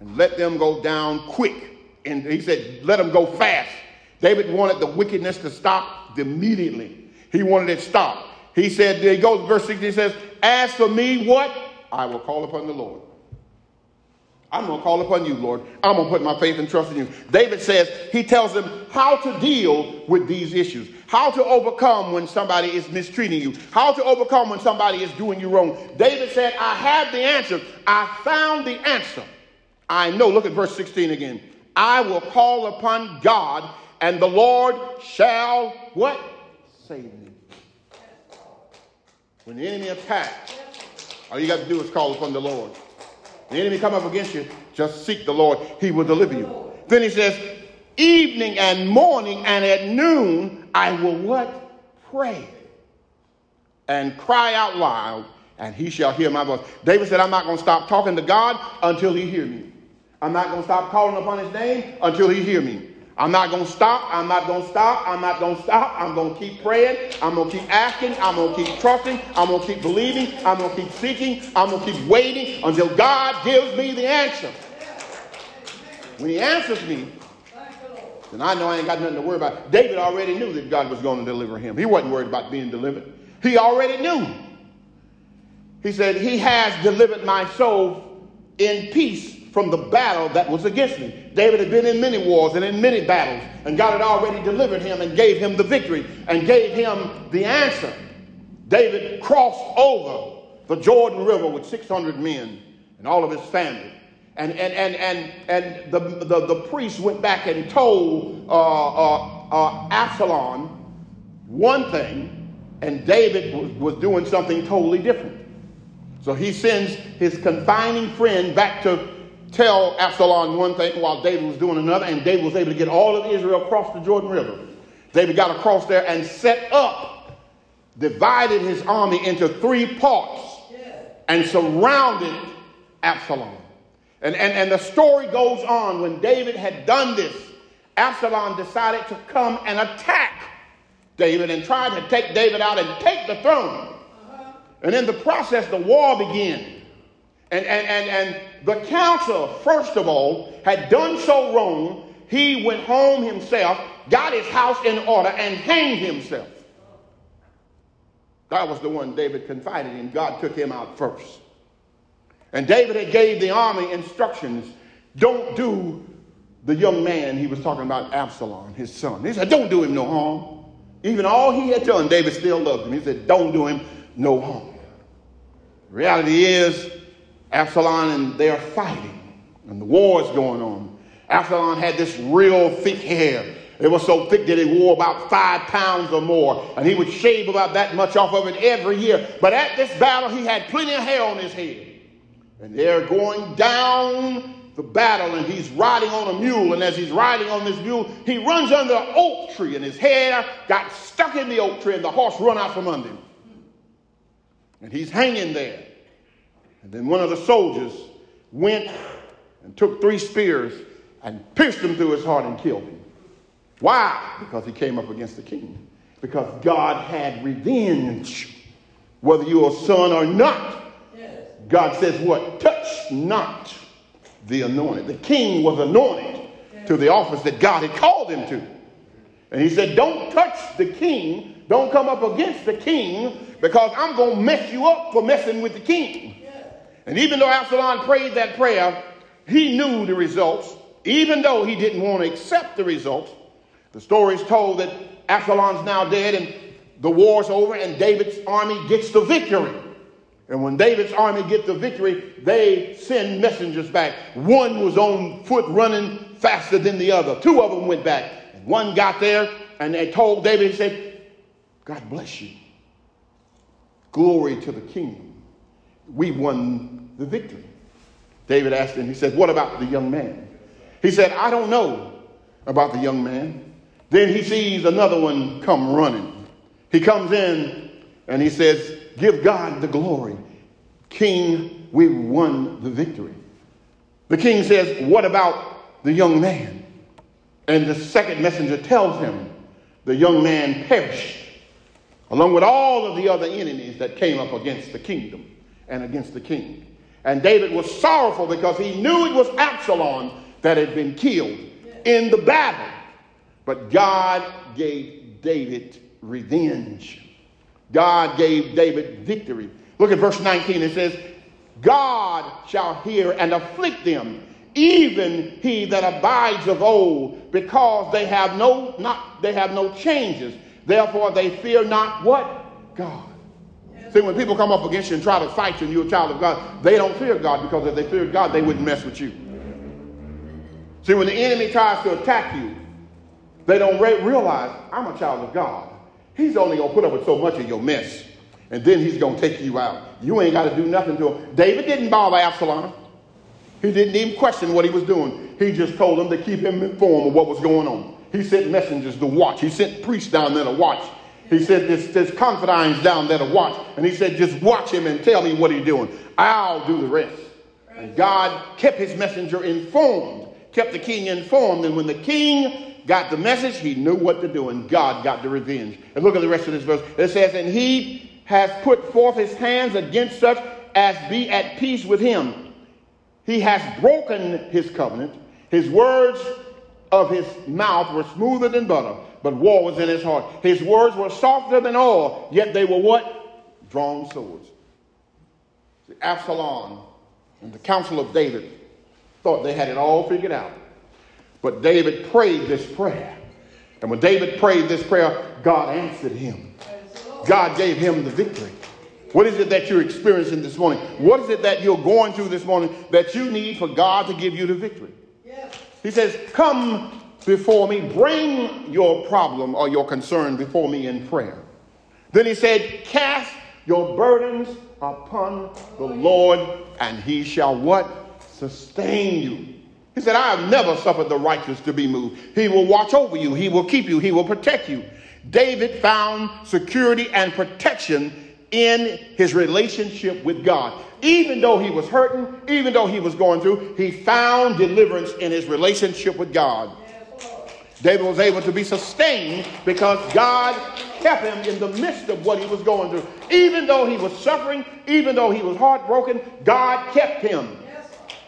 and let them go down quick. And he said, let them go fast. David wanted the wickedness to stop immediately. He wanted it stopped. He said, he goes, verse 16 he says, As for me, what? I will call upon the Lord. I'm going to call upon you, Lord. I'm going to put my faith and trust in you. David says, he tells them how to deal with these issues, how to overcome when somebody is mistreating you, how to overcome when somebody is doing you wrong. David said, I have the answer. I found the answer. I know. Look at verse 16 again. I will call upon God, and the Lord shall what? Save me. When the enemy attacks, all you got to do is call upon the Lord. The enemy come up against you, just seek the Lord. He will deliver you. Then he says, evening and morning and at noon, I will what? Pray and cry out loud, and he shall hear my voice. David said, I'm not going to stop talking to God until he hear me. I'm not going to stop calling upon his name until he hear me. I'm not going to stop. I'm not going to stop. I'm not going to stop. I'm going to keep praying. I'm going to keep asking. I'm going to keep trusting. I'm going to keep believing. I'm going to keep seeking. I'm going to keep waiting until God gives me the answer. When he answers me, then I know I ain't got nothing to worry about. David already knew that God was going to deliver him. He wasn't worried about being delivered. He already knew. He said, He has delivered my soul in peace from the battle that was against me. David had been in many wars and in many battles, and God had already delivered him and gave him the victory and gave him the answer. David crossed over the Jordan River with 600 men and all of his family. And, and, and, and, and the, the, the priest went back and told uh, uh, uh, Absalom one thing, and David was, was doing something totally different. So he sends his confining friend back to tell Absalom one thing while David was doing another, and David was able to get all of Israel across the Jordan River. David got across there and set up, divided his army into three parts, and surrounded Absalom. And, and, and the story goes on when David had done this, Absalom decided to come and attack David and try to take David out and take the throne. Uh-huh. And in the process, the war began. And, and, and, and the counselor, first of all, had done so wrong, he went home himself, got his house in order, and hanged himself. That was the one David confided in. God took him out first. And David had gave the army instructions, don't do the young man he was talking about, Absalom, his son. He said, don't do him no harm. Even all he had done, David still loved him. He said, don't do him no harm. Reality is, Absalom and they are fighting, and the war is going on. Absalom had this real thick hair. It was so thick that it wore about five pounds or more, and he would shave about that much off of it every year. But at this battle, he had plenty of hair on his head. And they're going down the battle, and he's riding on a mule. And as he's riding on this mule, he runs under an oak tree, and his hair got stuck in the oak tree, and the horse run out from under him. And he's hanging there. And then one of the soldiers went and took three spears and pierced him through his heart and killed him. Why? Because he came up against the king. because God had revenge, whether you're a son or not. God says, What? Touch not the anointed. The king was anointed to the office that God had called him to. And he said, Don't touch the king. Don't come up against the king because I'm going to mess you up for messing with the king. And even though Absalom prayed that prayer, he knew the results. Even though he didn't want to accept the results, the story is told that Absalom's now dead and the war's over and David's army gets the victory. And when David's army gets the victory, they send messengers back. One was on foot running faster than the other. Two of them went back. One got there and they told David, he said, God bless you. Glory to the kingdom. We won the victory. David asked him, he said, What about the young man? He said, I don't know about the young man. Then he sees another one come running. He comes in and he says, Give God the glory. King, we won the victory. The king says, What about the young man? And the second messenger tells him, The young man perished, along with all of the other enemies that came up against the kingdom and against the king. And David was sorrowful because he knew it was Absalom that had been killed in the battle. But God gave David revenge. God gave David victory. Look at verse 19. It says, God shall hear and afflict them, even he that abides of old, because they have no not they have no changes. Therefore they fear not what? God. See, when people come up against you and try to fight you and you're a child of God, they don't fear God because if they feared God, they wouldn't mess with you. See, when the enemy tries to attack you, they don't re- realize I'm a child of God. He's only going to put up with so much of your mess, and then he's going to take you out. You ain't got to do nothing to him. David didn't bother Absalom. He didn't even question what he was doing. He just told him to keep him informed of what was going on. He sent messengers to watch. He sent priests down there to watch. He said, there's, there's confidants down there to watch. And he said, just watch him and tell me what he's doing. I'll do the rest. And God kept his messenger informed, kept the king informed. And when the king got the message, he knew what to do. And God got the revenge. And look at the rest of this verse. It says, And he has put forth his hands against such as be at peace with him. He has broken his covenant. His words of his mouth were smoother than butter but war was in his heart. His words were softer than oil, yet they were what? Drawn swords. See, Absalom and the council of David thought they had it all figured out. But David prayed this prayer. And when David prayed this prayer, God answered him. God gave him the victory. What is it that you're experiencing this morning? What is it that you're going through this morning that you need for God to give you the victory? He says, Come before me. Bring your problem or your concern before me in prayer. Then he said, Cast your burdens upon the Lord, and he shall what? Sustain you. He said, I have never suffered the righteous to be moved. He will watch over you, he will keep you, he will protect you. David found security and protection in his relationship with God. Even though he was hurting, even though he was going through, he found deliverance in his relationship with God. David was able to be sustained because God kept him in the midst of what he was going through. Even though he was suffering, even though he was heartbroken, God kept him.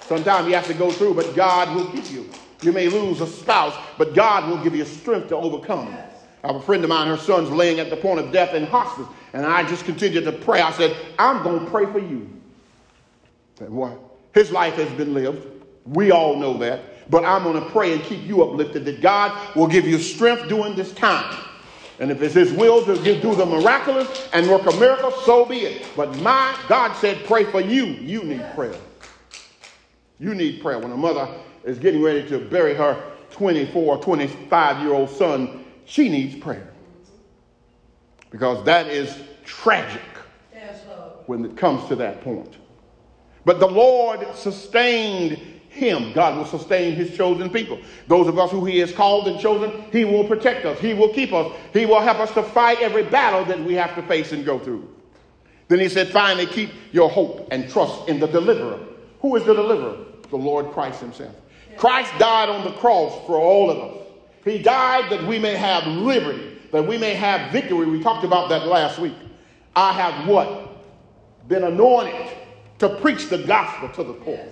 Sometimes you have to go through, but God will keep you. You may lose a spouse, but God will give you strength to overcome. I have a friend of mine, her son's laying at the point of death in hospice, and I just continued to pray. I said, I'm going to pray for you. What? His life has been lived. We all know that. But I'm going to pray and keep you uplifted that God will give you strength during this time. And if it's His will to do the miraculous and work a miracle, so be it. But my God said, pray for you. You need prayer. You need prayer. When a mother is getting ready to bury her 24, 25 year old son, she needs prayer. Because that is tragic when it comes to that point. But the Lord sustained him. God will sustain his chosen people. Those of us who he has called and chosen, he will protect us. He will keep us. He will help us to fight every battle that we have to face and go through. Then he said, finally, keep your hope and trust in the deliverer. Who is the deliverer? The Lord Christ himself. Christ died on the cross for all of us. He died that we may have liberty that we may have victory. We talked about that last week. I have what? Been anointed to preach the gospel to the poor.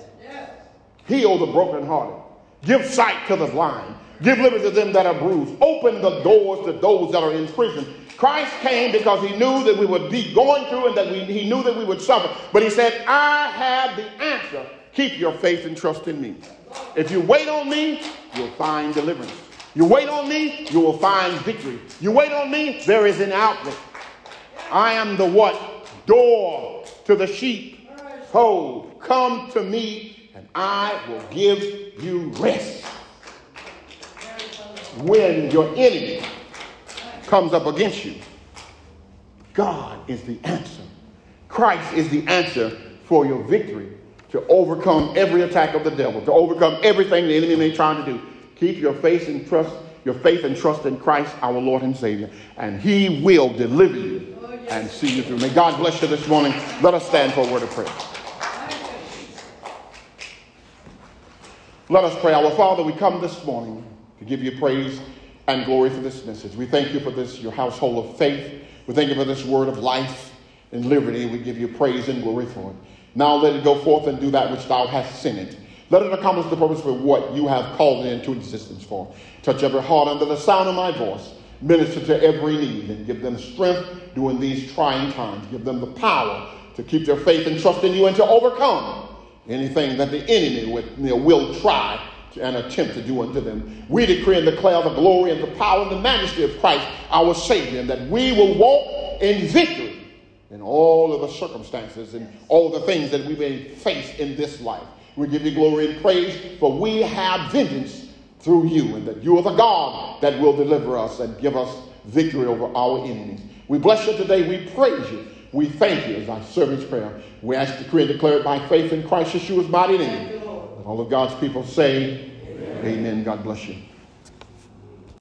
Heal the brokenhearted. Give sight to the blind. Give liberty to them that are bruised. Open the doors to those that are in prison. Christ came because he knew that we would be going through and that we, he knew that we would suffer. But he said, I have the answer. Keep your faith and trust in me. If you wait on me, you'll find deliverance. You wait on me, you will find victory. You wait on me, there is an outlet. I am the what? Door to the sheep. Ho, come to me, I will give you rest. When your enemy comes up against you, God is the answer. Christ is the answer for your victory to overcome every attack of the devil, to overcome everything the enemy may try to do. Keep your faith and trust, your faith and trust in Christ, our Lord and Savior, and He will deliver you and see you through. May God bless you this morning. Let us stand for a word of prayer. Let us pray. Our Father, we come this morning to give you praise and glory for this message. We thank you for this, your household of faith. We thank you for this word of life and liberty. We give you praise and glory for it. Now let it go forth and do that which thou hast sent it. Let it accomplish the purpose for what you have called it into existence for. Touch every heart under the sound of my voice. Minister to every need and give them strength during these trying times. Give them the power to keep their faith and trust in you and to overcome anything that the enemy you know, will try and attempt to do unto them. We decree and declare the glory and the power and the majesty of Christ, our Savior, and that we will walk in victory in all of the circumstances and all the things that we may face in this life. We give you glory and praise, for we have vengeance through you, and that you are the God that will deliver us and give us victory over our enemies. We bless you today. We praise you. We thank you as our servant's prayer. We ask to decree and declare it by faith in Christ Yeshua's mighty name. All of God's people say, Amen. Amen. God bless you.